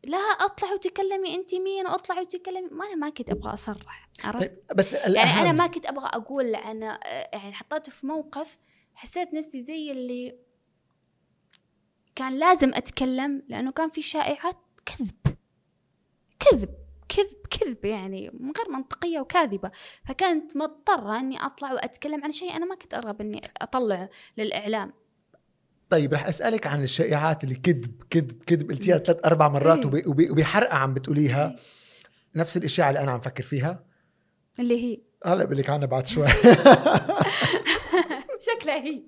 لا أطلع وتكلمي انت مين وأطلع وتكلمي ما أنا ما كنت أبغى أصرح عرفت؟ طيب بس يعني الأهم أنا ما كنت أبغى أقول أنا آه، يعني حطيت في موقف حسيت نفسي زي اللي كان لازم أتكلم لأنه كان في شائعات كذب. كذب كذب كذب يعني من غير منطقية وكاذبة. فكانت مضطرة إني أطلع وأتكلم عن شيء أنا ما كنت أرغب إني أطلعه للإعلام. طيب رح أسألك عن الشائعات اللي كذب كذب كذب قلتيها ثلاث أربع مرات إيه. وب- وب- وبحرقه عم بتقوليها. نفس الإشاعة اللي أنا عم فكر فيها. اللي هي؟ هلا بقول لك عنها بعد شوي. شكلها هي.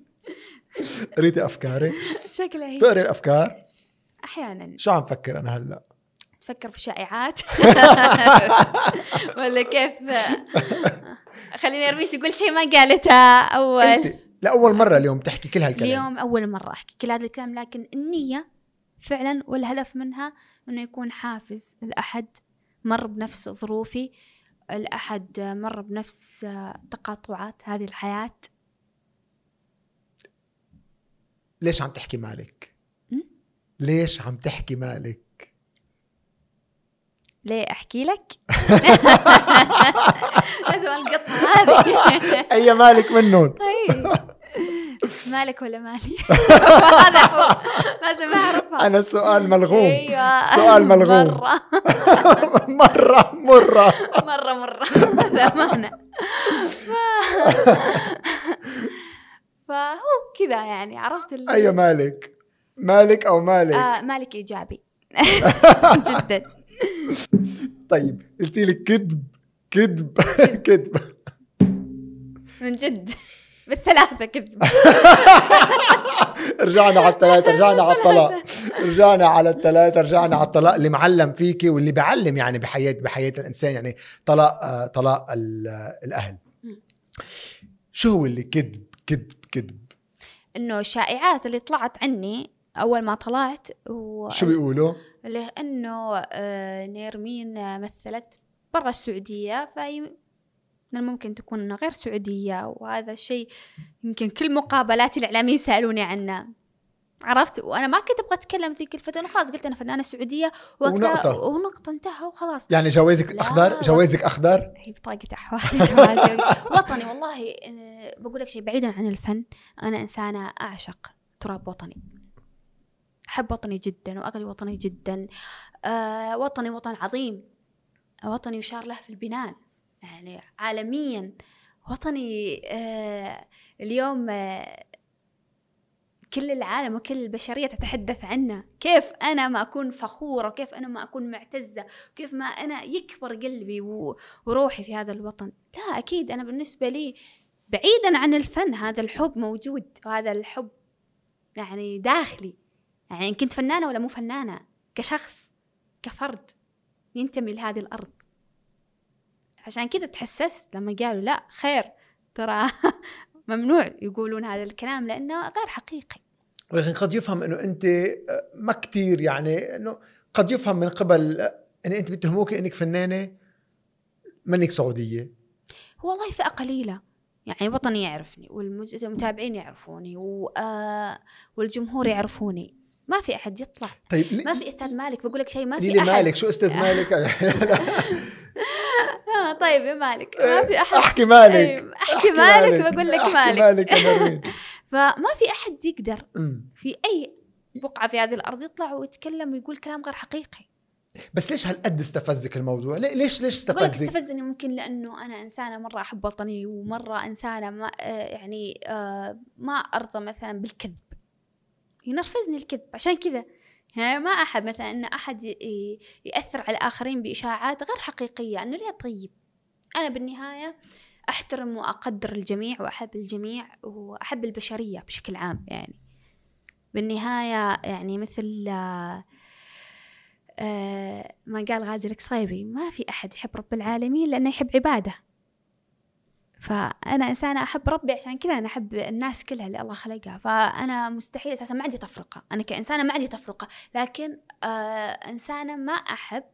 قريتي افكاري شكلها هي. بتقري الأفكار؟ أحيانا. شو عم فكر أنا هلأ؟ تفكر في شائعات ولا كيف؟ خليني ارمي تقول شيء ما قالتها أول. لاول مرة اليوم تحكي كل هالكلام. اليوم أول مرة أحكي كل هذا الكلام لكن النية فعلا والهدف منها إنه يكون حافز لأحد مر بنفس ظروفي الأحد مر بنفس تقاطعات هذه الحياة. ليش عم تحكي مالك؟ ليش عم تحكي مالك؟ ليه أحكي لك؟ لازم القطعة هذه أي مالك منهم؟ مالك ولا مالي؟ هذا هو. لازم اعرفها أنا سؤال ملغوم. أيوه. سؤال ملغوم. مرة. مرة مرة. مرة مرة. فهو كذا يعني عرفت ال... اي مالك؟ مالك أو مالك؟ آه مالك إيجابي. جدا. طيب قلتي لي كذب كذب كذب. من جد. بالثلاثة كذب. رجعنا على الثلاثة رجعنا على الطلاق. رجعنا على الثلاثة رجعنا على الطلاق. اللي معلم فيكي واللي بيعلم يعني بحياة بحياة الإنسان يعني طلاق آه، طلاق ال- الأهل. شو هو اللي كذب كذب كذب إنه الشائعات اللي طلعت عني أول ما طلعت و... شو بيقولوا؟ لأنه آه، نيرمين مثلت برا السعودية فهي من الممكن تكون غير سعودية وهذا الشيء يمكن كل مقابلاتي الإعلاميين سألوني عنه. عرفت؟ وأنا ما كنت أبغى أتكلم ذيك الفترة أنا خلاص قلت أنا فنانة سعودية ونقطة. ونقطة انتهى وخلاص. يعني جوازك لا. أخضر؟ جوازك أخضر؟ هي بطاقة أحوال جوازي وطني والله بقول لك شيء بعيدا عن الفن أنا إنسانة أعشق تراب وطني. أحب وطني جدا وأغلي وطني جدا. آه وطني وطن عظيم. وطني يشار له في البنان يعني عالميا. وطني آه اليوم آه كل العالم وكل البشرية تتحدث عنه. كيف أنا ما أكون فخورة وكيف أنا ما أكون معتزة وكيف ما أنا يكبر قلبي. وروحي في هذا الوطن. لا أكيد أنا بالنسبة لي بعيدا عن الفن هذا الحب موجود وهذا الحب يعني داخلي. يعني كنت فنانة ولا مو فنانة كشخص كفرد ينتمي لهذه الأرض. عشان كذا تحسست لما قالوا لا خير ترى ممنوع يقولون هذا الكلام لأنه غير حقيقي. ولكن قد يفهم إنه أنت ما كتير يعني إنه قد يفهم من قبل إن أنت بيتهموك إنك فنانة منك سعودية. والله فئة قليلة. يعني وطني يعرفني والمتابعين يعرفوني و... آه والجمهور يعرفوني. ما في أحد يطلع. طيب ما في أستاذ مالك بقول لك شيء ما في أحد. مالك شو أستاذ مالك؟ طيب يا مالك. ما في أحد أحكي مالك. أيوة، أحكي مالك بقول لك أحكي مالك. مالك فما في أحد يقدر. في أي بقعة في هذه الأرض يطلع ويتكلم ويقول كلام غير حقيقي. بس ليش هالقد استفزك الموضوع؟ ليش ليش استفزك؟ استفزني ممكن لأنه أنا إنسانة مرة أحب وطني ومرة إنسانة ما آه، يعني آه، ما أرضى مثلا بالكذب. ينرفزني الكذب. عشان كذا يعني ما أحب مثلا أن أحد ي- ي- يأثر على الآخرين بإشاعات غير حقيقية أنه ليه طيب؟ أنا بالنهاية أحترم وأقدر الجميع وأحب الجميع وأحب البشرية بشكل عام يعني. بالنهاية يعني مثل آه، ما قال غازي القصيبي ما في أحد يحب رب العالمين لأنه يحب عباده. فأنا إنسانة أحب ربي عشان كذا أنا أحب الناس كلها اللي الله خلقها. فأنا مستحيل أساسا ما عندي تفرقة. أنا كإنسانة ما عندي تفرقة. لكن آه إنسانة ما أحب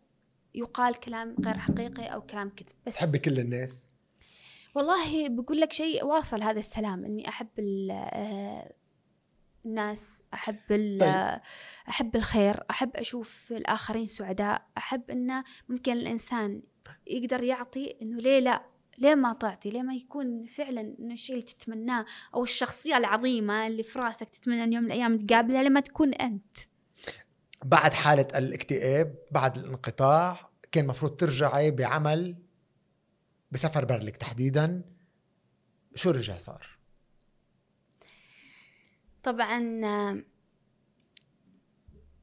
يقال كلام غير حقيقي أو كلام كذب بس تحبي كل الناس؟ والله بقول لك شيء واصل هذا السلام إني أحب آه، الناس أحب ال- طيب. آه، أحب الخير أحب أشوف الآخرين سعداء أحب إنه ممكن الإنسان يقدر يعطي إنه ليه لا ليه ما تعطي؟ ليه ما يكون فعلا إنه الشيء اللي تتمناه أو الشخصية العظيمة اللي في راسك تتمنى إن يوم من الأيام تقابلها لما تكون أنت. بعد حالة الاكتئاب بعد الانقطاع كان مفروض ترجعي بعمل بسفر برلك تحديدا شو رجع صار؟ طبعا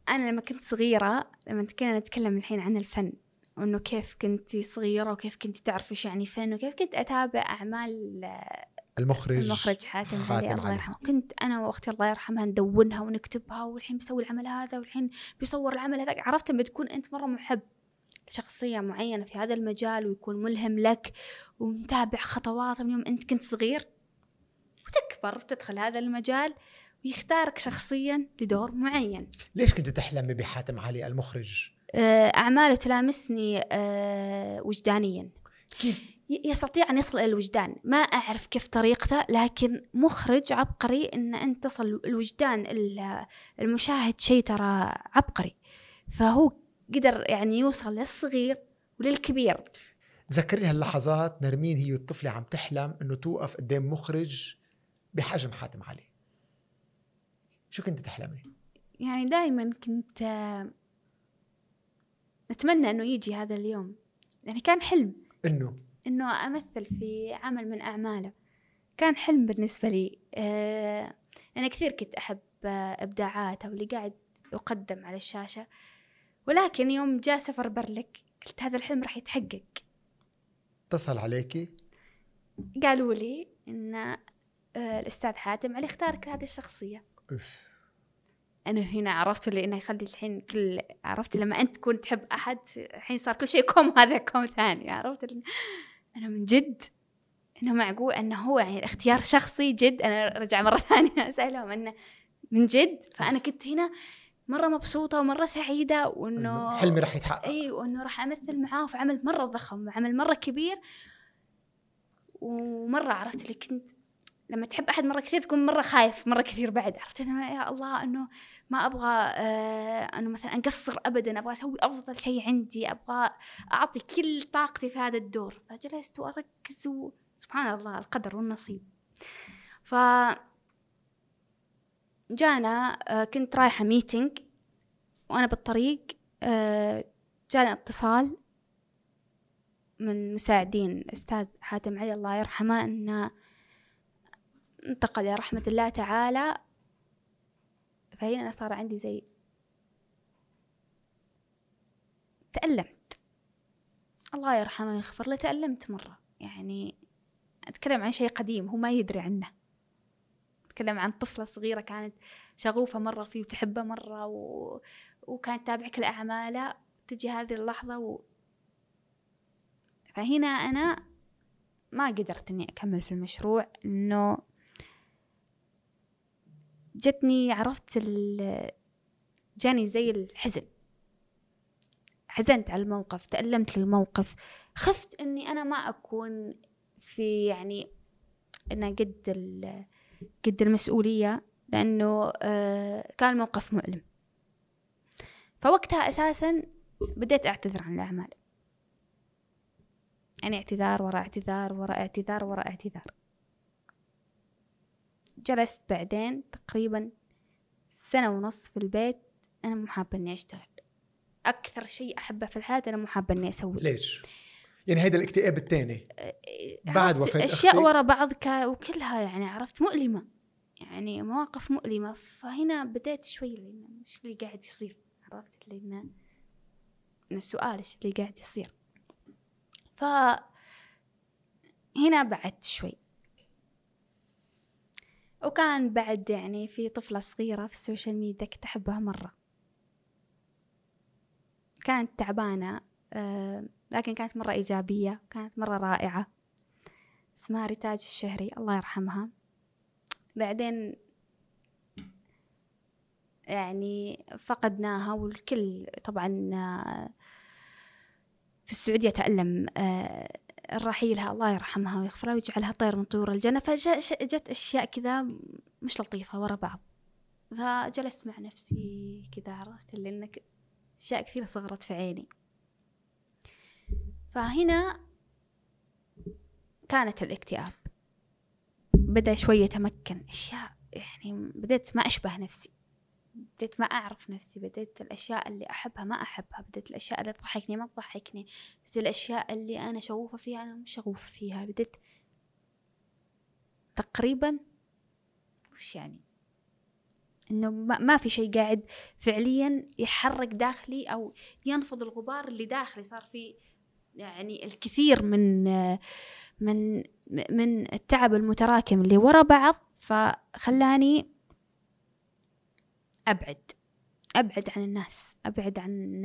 أنا لما كنت صغيرة لما كنا نتكلم الحين عن الفن وإنه كيف كنتي صغيرة وكيف كنتي تعرفي إيش يعني فن وكيف كنت أتابع أعمال المخرج المخرج حاتم حاتم علي. الله. يرحمه. كنت أنا وأختي الله يرحمها ندونها ونكتبها والحين بيسوي العمل هذا والحين بيصور العمل هذا. عرفت لما تكون أنت مرة محب شخصية معينة في هذا المجال ويكون ملهم لك ومتابع خطواته من يوم أنت كنت صغير وتكبر وتدخل هذا المجال ويختارك شخصيا لدور معين. ليش كنت تحلمي بحاتم علي المخرج؟ آه، أعماله تلامسني آه، وجدانيا. كيف يستطيع أن يصل إلى الوجدان. ما أعرف كيف طريقته لكن مخرج عبقري أن أنت تصل الوجدان ال- المشاهد شيء ترى عبقري. فهو قدر يعني يوصل للصغير وللكبير. تذكري هاللحظات نرمين هي الطفلة عم تحلم إنه توقف قدام مخرج بحجم حاتم علي. شو كنت تحلمي؟ يعني دائما كنت آه، أتمنى أنه يجي هذا اليوم. يعني كان حلم. إنه؟ إنه أمثل في عمل من أعماله. كان حلم بالنسبة لي. آه أنا كثير كنت أحب آه ابداعاته واللي قاعد يقدم على الشاشة. ولكن يوم جاء سفر برلك قلت هذا الحلم راح يتحقق. اتصل عليكي قالوا لي إن آه الأستاذ حاتم علي اختارك هذه الشخصية. أوف. أنا هنا عرفت اللي انه يخلي الحين كل عرفت لما أنت تكون تحب أحد الحين صار كل شيء كوم هذا كوم ثاني عرفت؟ أنا من جد إنه معقول إنه هو يعني الاختيار شخصي جد. أنا رجع مرة ثانية أسألهم إنه من جد. فأنا كنت هنا مرة مبسوطة ومرة سعيدة وإنه إنه حلمي رح يتحقق. إي وإنه راح أمثل معاه في عمل مرة ضخم عمل مرة كبير. ومرة عرفت اللي كنت لما تحب أحد مرة كثير تكون مرة خايف مرة كثير بعد. عرفت؟ انه يا الله إنه ما أبغى آه إنه مثلا أقصر ابدا أبغى أسوي أفضل شيء عندي أبغى أعطي كل طاقتي في هذا الدور. فجلست وأركز و... سبحان الله القدر والنصيب. ف جانا آه كنت رايحة ميتنج وأنا بالطريق آه جاني اتصال من مساعدين الأستاذ حاتم علي الله يرحمه أنه انتقل إلى رحمة الله تعالى فهنا أنا صار عندي زي تألمت. الله يرحمه ويغفر له تألمت مرة. يعني أتكلم عن شيء قديم هو ما يدري عنه. أتكلم عن طفلة صغيرة كانت شغوفة مرة فيه وتحبه مرة و... وكانت تتابع كل أعماله تجي هذه اللحظة و... فهنا أنا ما قدرت إني أكمل في المشروع إنه جتني عرفت ال... جاني زي الحزن. حزنت على الموقف تألمت للموقف. خفت إني أنا ما أكون في يعني أنا قد ال... قد المسؤولية لأنه آه كان الموقف مؤلم. فوقتها أساسا بديت أعتذر عن الأعمال. يعني اعتذار وراء اعتذار وراء اعتذار وراء اعتذار. جلست بعدين تقريبا سنة ونص في البيت أنا مو حابة إني أشتغل. أكثر شيء أحبه في الحياة أنا مو حابة إني أسويه ليش؟ يعني هيدا الاكتئاب الثاني. بعد عرفت؟ وفاة أشياء؟ ورا بعض ك... وكلها يعني عرفت؟ مؤلمة. يعني مواقف مؤلمة. فهنا بديت شوي إيش اللي قاعد يصير؟ عرفت؟ اللي إنه إنه السؤال إيش اللي قاعد يصير. ف هنا بعدت شوي. وكان بعد يعني في طفلة صغيرة في ال social media كنت أحبها مرة. كانت تعبانة آه، لكن كانت مرة إيجابية كانت مرة رائعة. اسمها ريتاج الشهري الله يرحمها. بعدين يعني فقدناها والكل طبعا آه، في السعودية تألم آه، رحيلها الله يرحمها ويغفرها ويجعلها طير من طيور الجنة. فجت أشياء كذا مش لطيفة ورا بعض. فجلست مع نفسي كذا عرفت إنك أشياء كثيرة صغرت في عيني. فهنا كانت الاكتئاب. بدأ شوية يتمكن. أشياء يعني بديت ما أشبه نفسي. بديت ما أعرف نفسي بديت الأشياء اللي أحبها ما أحبها بديت الأشياء اللي تضحكني ما تضحكني بديت الأشياء اللي أنا شغوفة فيها أنا مش شغوفة فيها بديت تقريبا وش يعني؟ إنه ما في شيء قاعد فعليا يحرك داخلي أو ينفض الغبار اللي داخلي صار في يعني الكثير من من من التعب المتراكم اللي ورا بعض فخلاني أبعد أبعد عن الناس أبعد عن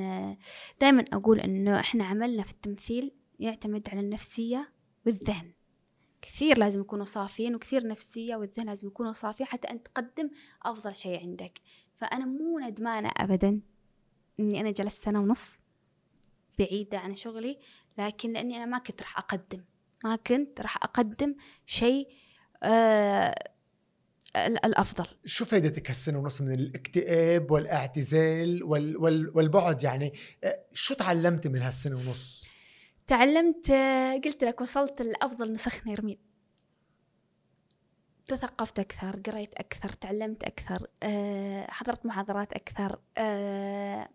دائما أقول إنه إحنا عملنا في التمثيل يعتمد على النفسية والذهن. كثير لازم يكونوا صافيين وكثير نفسية والذهن لازم يكونوا صافيين حتى أن تقدم أفضل شيء عندك. فأنا مو ندمانة أبدا إني أنا جلست سنة ونص بعيدة عن شغلي لكن لأني أنا ما كنت راح أقدم. ما كنت راح أقدم شيء آه الأفضل. شو فائدتك هالسنه ونص من الاكتئاب والاعتزال وال وال والبعد يعني؟ آه، شو تعلمتي من هالسنة ونص؟ تعلمت قلت لك وصلت لأفضل نسخ نيرمين. تثقفت أكثر قريت أكثر تعلمت أكثر آه، حضرت محاضرات أكثر آه،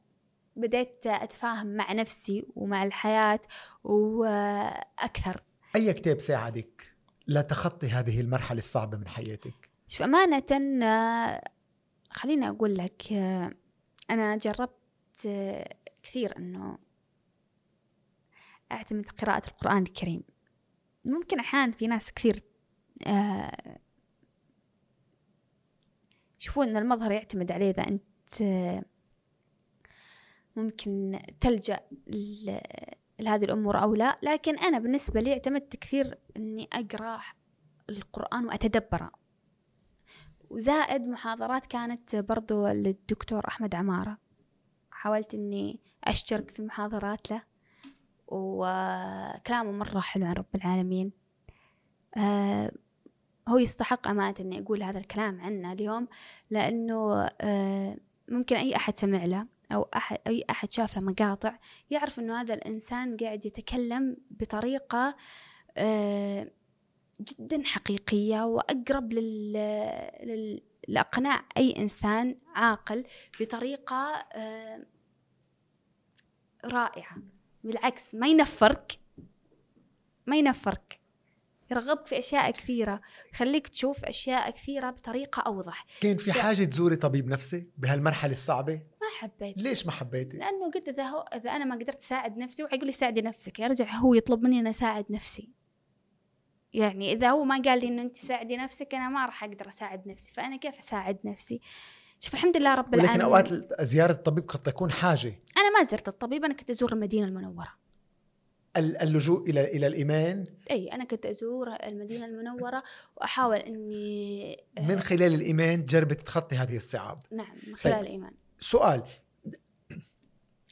بديت أتفاهم مع نفسي ومع الحياة وأكثر. أي كتاب ساعدك لتخطي هذه المرحلة الصعبة من حياتك؟ شوف أمانة خليني أقول لك أنا جربت كثير أنه أعتمد قراءة القرآن الكريم. ممكن أحيانا في ناس كثير يشوفون أن المظهر يعتمد عليه إذا أنت ممكن تلجأ لهذه الأمور أو لا. لكن أنا بالنسبة لي اعتمدت كثير أني أقرأ القرآن وأتدبره. وزائد محاضرات كانت برضو للدكتور أحمد عمارة. حاولت أني أشترك في محاضرات له وكلامه مرة حلو عن رب العالمين. آه هو يستحق أمانة إني أقول هذا الكلام عنه اليوم لأنه آه ممكن أي أحد سمع له أو أحد أي أحد شاف له مقاطع يعرف إنه هذا الإنسان قاعد يتكلم بطريقة آه جدا حقيقية وأقرب لل... لل... لإقناع أي إنسان عاقل بطريقة آه رائعة. بالعكس ما ينفرك. ما ينفرك. يرغبك في أشياء كثيرة. يخليك تشوف أشياء كثيرة بطريقة أوضح. كان في حاجة تزوري طبيب نفسي بهالمرحلة الصعبة؟ ما حبيت. ليش ما حبيتي؟ لأنه قد إذا هو إذا أنا ما قدرت أساعد نفسي وحيقول لي ساعدي نفسك يرجع هو يطلب مني ان أساعد نفسي. يعني إذا هو ما قال لي إنه انت ساعدي نفسك أنا ما راح أقدر أساعد نفسي. فأنا كيف أساعد نفسي؟ شوف الحمد لله رب العالمين. لكن أوقات زيارة الطبيب قد تكون حاجة. أنا ما زرت الطبيب أنا كنت أزور المدينة المنورة. اللجوء إلى إلى الإيمان؟ إي أنا كنت أزور المدينة المنورة وأحاول إني آه، من خلال الإيمان تجربي تتخطي هذه الصعاب. نعم من خلال طيب. الإيمان. سؤال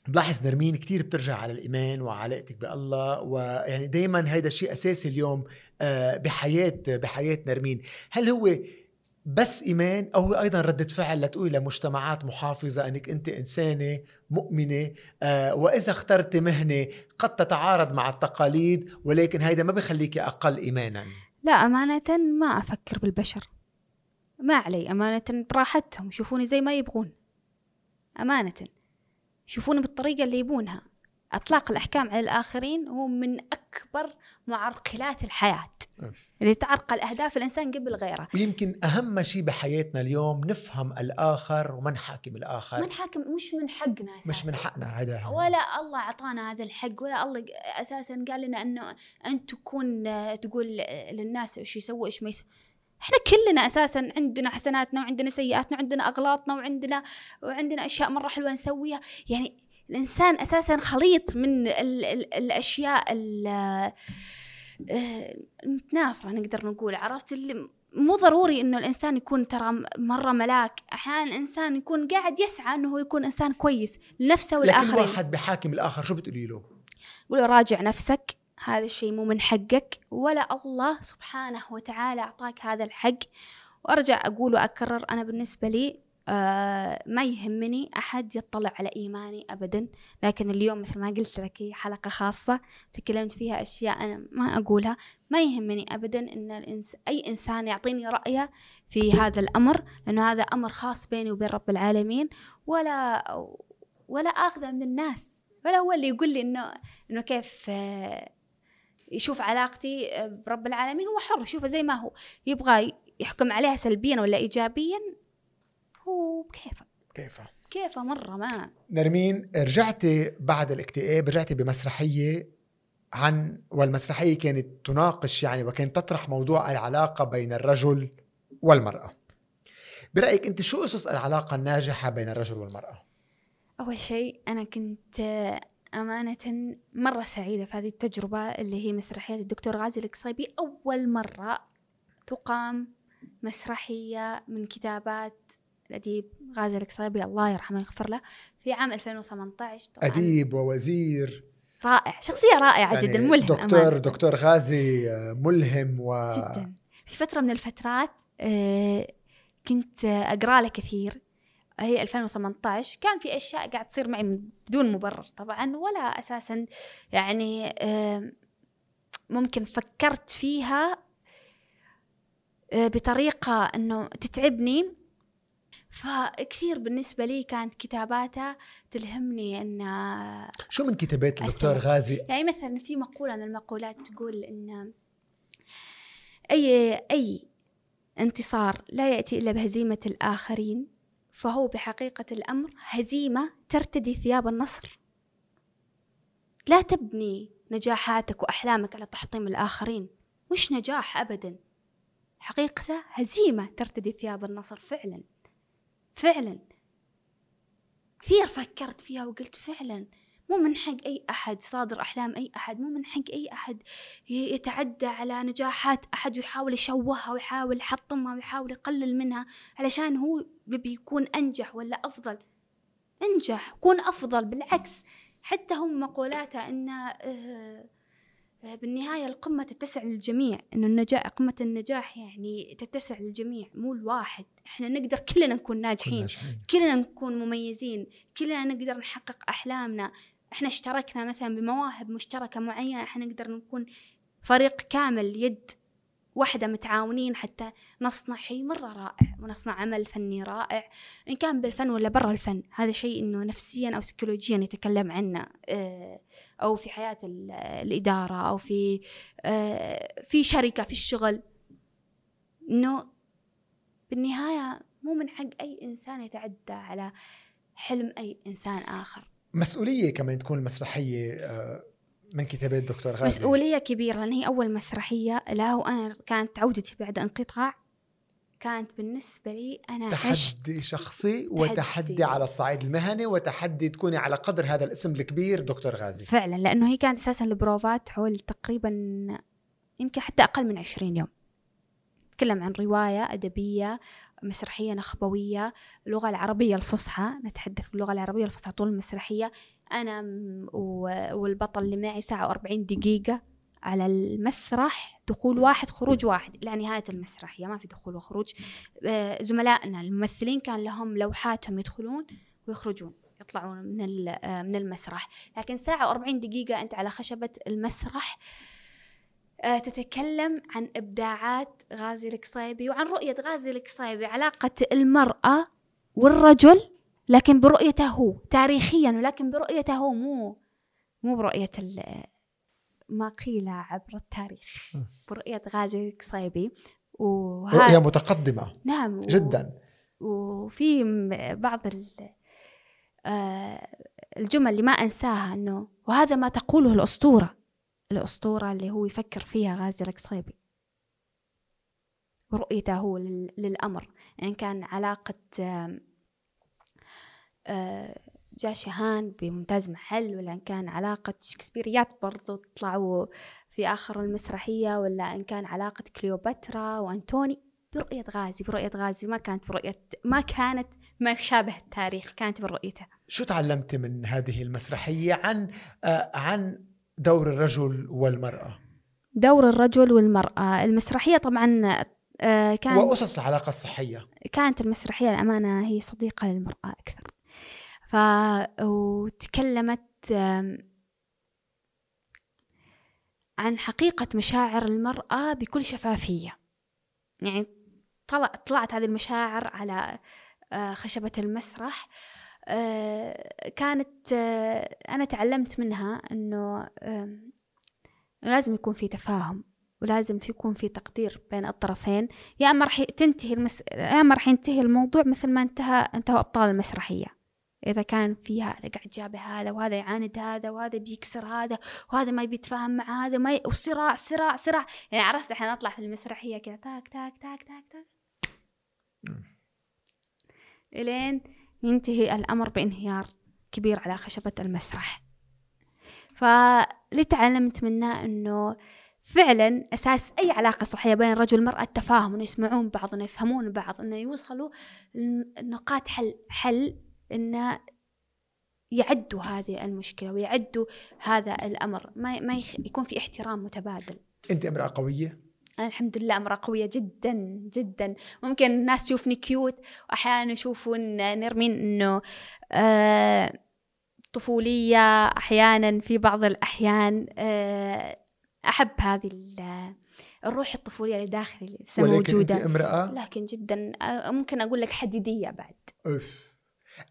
بلاحظ نرمين كثير بترجع على الإيمان وعلاقتك بالله ويعني دايما هيدا شيء أساسي اليوم آه، بحياة بحياة نرمين. هل هو بس إيمان أو أيضا ردة فعل لتقولي لمجتمعات محافظة إنك أنت إنسانة مؤمنة آه وإذا اخترت مهنة قد تتعارض مع التقاليد ولكن هيدا ما بخليكي أقل ايمانا؟ لا أمانة ما أفكر بالبشر. ما علي أمانة براحتهم يشوفوني زي ما يبغون. أمانة. يشوفوني بالطريقة اللي يبونها. أطلاق الأحكام على الآخرين هو من أكبر معرقلات الحياة. اللي تعرقل أهداف الإنسان قبل غيره. ويمكن أهم شيء بحياتنا اليوم نفهم الآخر وما نحاكم الآخر. ما نحاكم مش من حقنا أساسا. مش من حقنا هذا ولا الله أعطانا هذا الحق ولا الله أساسا قال لنا أنه أنت تكون تقول للناس إيش يسووا إيش ما يسووا. إحنا كلنا أساسا عندنا حسناتنا وعندنا سيئاتنا وعندنا أغلاطنا وعندنا وعندنا أشياء مرة حلوة نسويها. يعني الإنسان أساسا خليط من ال ال الأشياء ال آه، نقدر نقول عرفت؟ اللي مو ضروري إنه الإنسان يكون ترى مرة ملاك. أحيانا الإنسان يكون قاعد يسعى إنه هو يكون إنسان كويس لنفسه والآخرين. لكن واحد بحاكم الآخر شو بتقولي له؟ قول راجع نفسك. هذا الشيء مو من حقك. ولا الله سبحانه وتعالى أعطاك هذا الحق. وأرجع أقول وأكرر أنا بالنسبة لي آه ما يهمني أحد يطلع على إيماني أبدا. لكن اليوم مثل ما قلت لك هي حلقة خاصة تكلمت فيها أشياء أنا ما أقولها. ما يهمني أبدا أن الإنس أي إنسان يعطيني رأيه في هذا الأمر لأنه هذا أمر خاص بيني وبين رب العالمين. ولا ولا آخذه من الناس. ولا هو اللي يقول لي إنه إنه كيف آه يشوف علاقتي برب العالمين هو حر. يشوفه زي ما هو. يبغى يحكم عليها سلبيا ولا إيجابيا هو كيفه كيفه؟ كيفه مرة ما. نرمين رجعتي بعد الاكتئاب رجعتي بمسرحية عن والمسرحية كانت تناقش يعني وكانت تطرح موضوع العلاقة بين الرجل والمرأة. برأيك أنت شو أسس العلاقة الناجحة بين الرجل والمرأة؟ أول شيء أنا كنت أمانة مرة سعيدة في هذه التجربة اللي هي مسرحية الدكتور غازي القصيبي. أول مرة تقام مسرحية من كتابات الأديب غازي القصيبي الله يرحمه ويغفر له في عام 2018 طبعا. أديب ووزير. رائع شخصية رائعة يعني جدا ملهم دكتور أمانة. دكتور غازي آه، ملهم و جدا. في فترة من الفترات آه، كنت أقرأ له كثير. هي 2018 كان في أشياء قاعد تصير معي بدون مبرر طبعا ولا أساسا يعني آه، ممكن فكرت فيها آه، بطريقة أنه تتعبني. فكثير بالنسبة لي كانت كتاباته تلهمني أن شو من كتابات الدكتور. غازي؟ يعني مثلا في مقولة من المقولات تقول إن أي أي انتصار لا يأتي إلا بهزيمة الآخرين. فهو بحقيقة الأمر هزيمة ترتدي ثياب النصر. لا تبني نجاحاتك وأحلامك على تحطيم الآخرين. مش نجاح أبدا. حقيقته هزيمة ترتدي ثياب النصر فعلا. فعلا. كثير فكرت فيها وقلت فعلا. مو من حق أي أحد صادر أحلام أي أحد مو من حق أي أحد يتعدى على نجاحات أحد ويحاول يشوهها ويحاول يحطمها ويحاول يقلل منها علشان هو بيبي يكون أنجح ولا أفضل. أنجح كون أفضل بالعكس. حتى هم مقولاته أن آه، آه، بالنهاية القمة تتسع للجميع إنه النجاح قمة النجاح يعني تتسع للجميع مو الواحد. إحنا نقدر كلنا نكون ناجحين ناجحين. كلنا نكون مميزين كلنا نقدر نحقق أحلامنا. إحنا اشتركنا مثلا بمواهب مشتركة معينة إحنا نقدر نكون فريق كامل يد واحدة متعاونين حتى نصنع شيء مرة رائع ونصنع عمل فني رائع إن كان بالفن ولا برا الفن. هذا شيء إنه نفسيا أو سيكولوجيا يتكلم عنه آه، أو في حياة ال- الإدارة أو في آه، في شركة في الشغل. إنه بالنهاية مو من حق أي إنسان يتعدى على حلم أي إنسان آخر. مسؤولية كمان تكون المسرحية آه، من كتابات دكتور غازي؟ مسؤولية كبيرة لأن هي أول مسرحية لا وأنا كانت عودتي بعد انقطاع كانت بالنسبة لي أنا عشت تحدي شخصي وتحدي تحدي. على الصعيد المهني وتحدي تكوني على قدر هذا الاسم الكبير دكتور غازي. فعلا لأنه هي كانت أساسا البروفات حول تقريبا يمكن حتى أقل من عشرين يوم. نتكلم عن رواية أدبية مسرحية نخبوية اللغة العربية الفصحى. نتحدث باللغة العربية الفصحى طول المسرحية. أنا والبطل اللي معي ساعة وأربعين دقيقة على المسرح دخول واحد خروج واحد. إلى نهاية المسرحية ما في دخول وخروج. آه، زملائنا الممثلين كان لهم لوحاتهم يدخلون ويخرجون يطلعون من آه، من المسرح. لكن ساعة و40 دقيقة أنت على خشبة المسرح تتكلم عن إبداعات غازي القصيبي وعن رؤية غازي القصيبي علاقة المرأة والرجل لكن برؤيته هو تاريخيا ولكن برؤيته هو مو مو برؤية ما قيل عبر التاريخ برؤية غازي القصيبي. رؤية وهذا متقدمة. نعم جدا. وفي بعض آه، الجمل اللي ما أنساها أنه وهذا ما تقوله الأسطورة. الأسطورة اللي هو يفكر فيها غازي القصيبي ورؤيته هو لل- للأمر. إن كان علاقة آه، جاشهان بممتاز محل ولا إن كان علاقة شكسبيريات برضو طلعوا في آخر المسرحية ولا إن كان علاقة كليوباترا وأنتوني برؤية غازي. برؤية غازي ما كانت برؤية ما كانت ما يشابه التاريخ كانت برؤيته. شو تعلمتي من هذه المسرحية عن آه، عن دور الرجل والمرأة. دور الرجل والمرأة. المسرحية طبعا آه، كان وأسس العلاقة الصحية. كانت المسرحية الأمانة هي صديقة للمرأة أكثر. ف وتكلمت عن حقيقة مشاعر المرأة بكل شفافية. يعني طلع طلعت هذه المشاعر على آه، خشبة المسرح. آه، كانت آه، أنا تعلمت منها أنه لازم يكون في تفاهم ولازم في يكون في تقدير بين الطرفين. يا إما راح تنتهي المس... يا إما راح ينتهي الموضوع مثل ما انتهى انتهوا أبطال المسرحية. إذا كان في هذا قاعد جابه هذا وهذا يعاند هذا وهذا بيكسر هذا وهذا ما يبي يتفاهم مع هذا ما ي... وصراع صراع صراع. يعني عرفت الحين أطلع في المسرحية كذا تاك تاك تاك تاك تاك. إلين ينتهي الأمر بانهيار. كبير على خشبة المسرح. فاللي تعلمت منه إنه فعلا أساس أي علاقة صحية بين الرجل والمرأة التفاهم إنه يسمعون بعض إنه يفهمون بعض إنه يوصلوا نقاط حل حل إنه يعدوا هذه المشكلة ويعدوا هذا الأمر. ما ما يكون في احترام متبادل. أنت أمرأة قوية؟ أنا الحمد لله امرأة قوية جدا جدا. ممكن الناس تشوفني كيوت وأحيانا يشوفون نرمين إنه آه طفولية. أحيانا في بعض الأحيان آه أحب هذه الروح الطفولية اللي داخلي لسه موجودة أنت امرأة؟ لكن جدا آه، ممكن أقول لك حديدية بعد. أوف.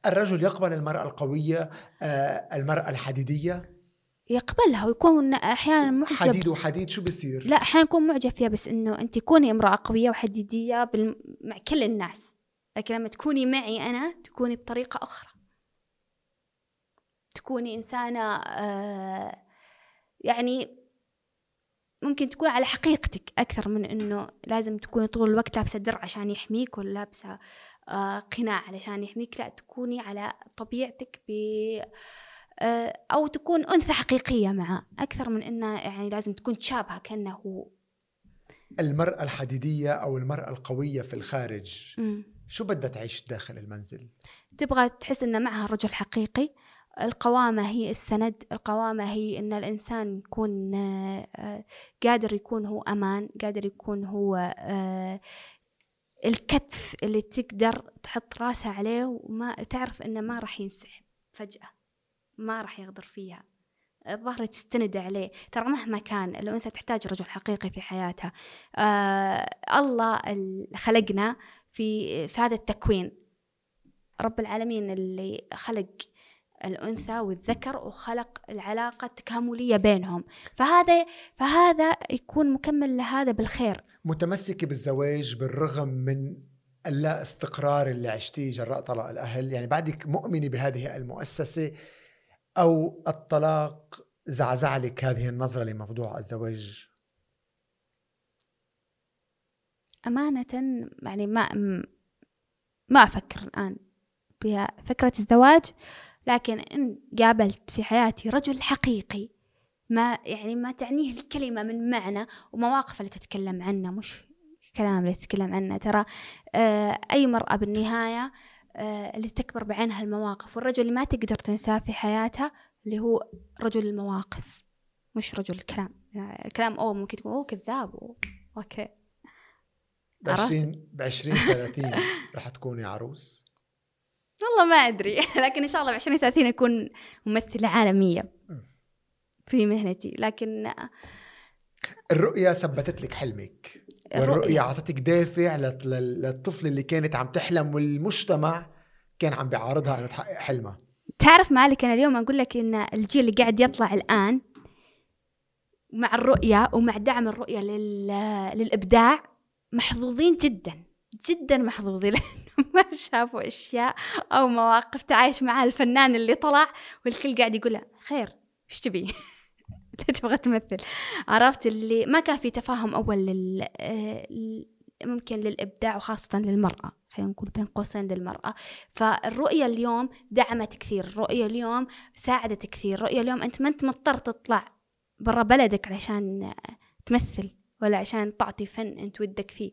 الرجل يقبل المرأة القوية آه، المرأة الحديدية؟ يقبلها ويكون أحيانا معجب. حديد وحديد شو بصير؟ لا أحيانا يكون معجب فيها بس إنه أنت تكوني امرأة قوية وحديدية بال... مع كل الناس. لكن لما تكوني معي أنا تكوني بطريقة أخرى. تكوني إنسانة آه يعني ممكن تكون على حقيقتك أكثر من إنه لازم تكوني طول الوقت لابسة درع عشان يحميك ولا لابسة آه قناع علشان يحميك. لا تكوني على طبيعتك ب آه أو تكون أنثى حقيقية معه أكثر من إنه يعني لازم تكون تشابهة كأنه هو المرأة الحديدية أو المرأة القوية في الخارج م. شو بدها تعيش داخل المنزل؟ تبغى تحس إن معها رجل حقيقي القوامة هي السند القوامة هي إن الإنسان يكون آه، قادر يكون هو أمان قادر يكون هو آه، الكتف اللي تقدر تحط راسها عليه وما تعرف إنه ما راح ينسحب فجأة ما راح يغدر فيها. الظهر تستند عليه. ترى مهما كان الأنثى تحتاج رجل حقيقي في حياتها آه الله خلقنا في, في هذا التكوين. رب العالمين اللي خلق الأنثى والذكر وخلق العلاقة التكاملية بينهم. فهذا فهذا يكون مكمل لهذا بالخير. متمسكة بالزواج بالرغم من اللا استقرار اللي عشتيه جراء طلاق الأهل. يعني بعدك مؤمنة بهذه المؤسسة أو الطلاق زعزع لك هذه النظرة لموضوع الزواج؟ أمانة يعني ما ما أفكر الآن بفكرة الزواج لكن إن قابلت في حياتي رجل حقيقي ما يعني ما تعنيه الكلمة من معنى ومواقف اللي تتكلم عنه مش كلام اللي تتكلم عنه ترى آه أي مرأة بالنهاية اللي تكبر بعينها المواقف والرجل اللي ما تقدر تنساه في حياتها اللي هو رجل المواقف مش رجل الكلام. يعني الكلام أوه ممكن تقول أوه كذاب أوه. أوكي. بعشرين بعشرين ثلاثين راح تكوني عروس. والله ما أدري. لكن إن شاء الله بعشرين ثلاثين أكون ممثلة عالمية في مهنتي. لكن الرؤية ثبتت لك حلمك. والرؤية أعطتك دافع للطفل اللي كانت عم تحلم والمجتمع كان عم بيعارضها إنه تحقق حلمها. تعرف مالك أنا اليوم أقول لك إن الجيل اللي قاعد يطلع الآن مع الرؤية ومع دعم الرؤية لل... للإبداع محظوظين جدا جدا محظوظين. ما شافوا أشياء أو مواقف تعايش مع الفنان اللي طلع والكل قاعد يقول خير إيش تبي؟ تبغى تمثل؟ عرفت اللي ما كان في تفاهم أول لل... ممكن للإبداع وخاصة للمرأة خلينا نقول بين قوسين للمرأة. فالرؤية اليوم دعمت كثير الرؤية اليوم ساعدت كثير الرؤية اليوم أنت ما أنت مضطر تطلع برا بلدك علشان تمثل ولا عشان تعطي فن أنت ودك فيه.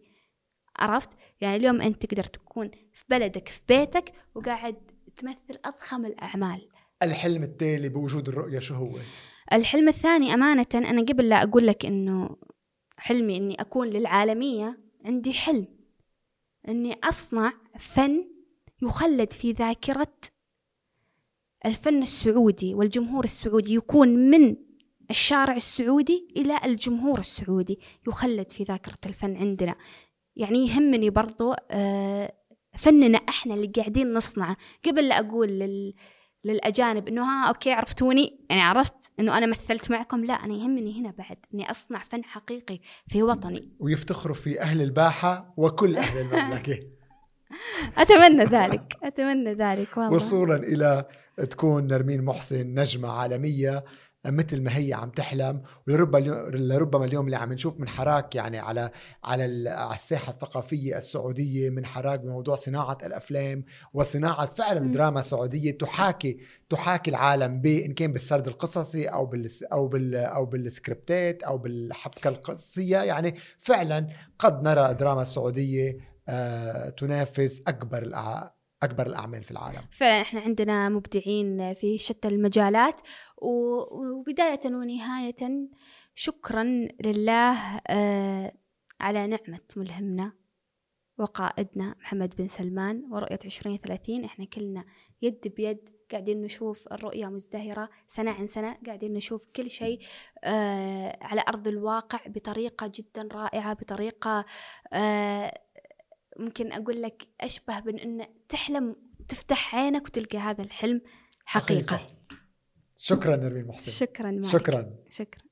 عرفت؟ يعني اليوم أنت تقدر تكون في بلدك في بيتك وقاعد تمثل أضخم الأعمال. الحلم التالي بوجود الرؤية شو هو؟ الحلم الثاني أمانة أنا قبل لا أقول لك إنه حلمي إني أكون للعالمية عندي حلم إني أصنع فن يخلد في ذاكرة الفن السعودي والجمهور السعودي يكون من الشارع السعودي إلى الجمهور السعودي يخلد في ذاكرة الفن عندنا. يعني يهمني برضو آه، فننا إحنا اللي قاعدين نصنعه. قبل لا أقول لل للأجانب إنه ها أوكي عرفتوني؟ يعني عرفت إنه أنا مثلت معكم؟ لا أنا يهمني هنا بعد إني أصنع فن حقيقي في وطني. ويفتخروا في أهل الباحة وكل أهل المملكة. أتمنى ذلك أتمنى ذلك والله. وصولا إلى تكون نرمين محسن نجمة عالمية. مثل ما هي عم تحلم ولربما لربما اليوم اللي عم نشوف من حراك يعني على على على الساحة الثقافية السعودية من حراك بموضوع صناعة الأفلام وصناعة فعلا. دراما سعودية تحاكي تحاكي العالم ب إن كان بالسرد القصصي أو بال أو بال أو بالسكريبتات أو بالحبكة القصية يعني فعلا قد نرى دراما سعودية آه، تنافس أكبر أكبر الأعمال في العالم. فعلا إحنا عندنا مبدعين في شتى المجالات و- وبداية ونهاية شكرا لله آه، على نعمة ملهمنا وقائدنا محمد بن سلمان ورؤية عشرين ثلاثين. إحنا كلنا يد بيد قاعدين نشوف الرؤية مزدهرة سنة عن سنة قاعدين نشوف كل شيء آه، على أرض الواقع بطريقة جدا رائعة بطريقة آه، ممكن أقول لك أشبه بأن إن تحلم تفتح عينك وتلقى هذا الحلم حقيقة, شكرا نرمين محسن. شكرا مالك. شكرا. شكرا.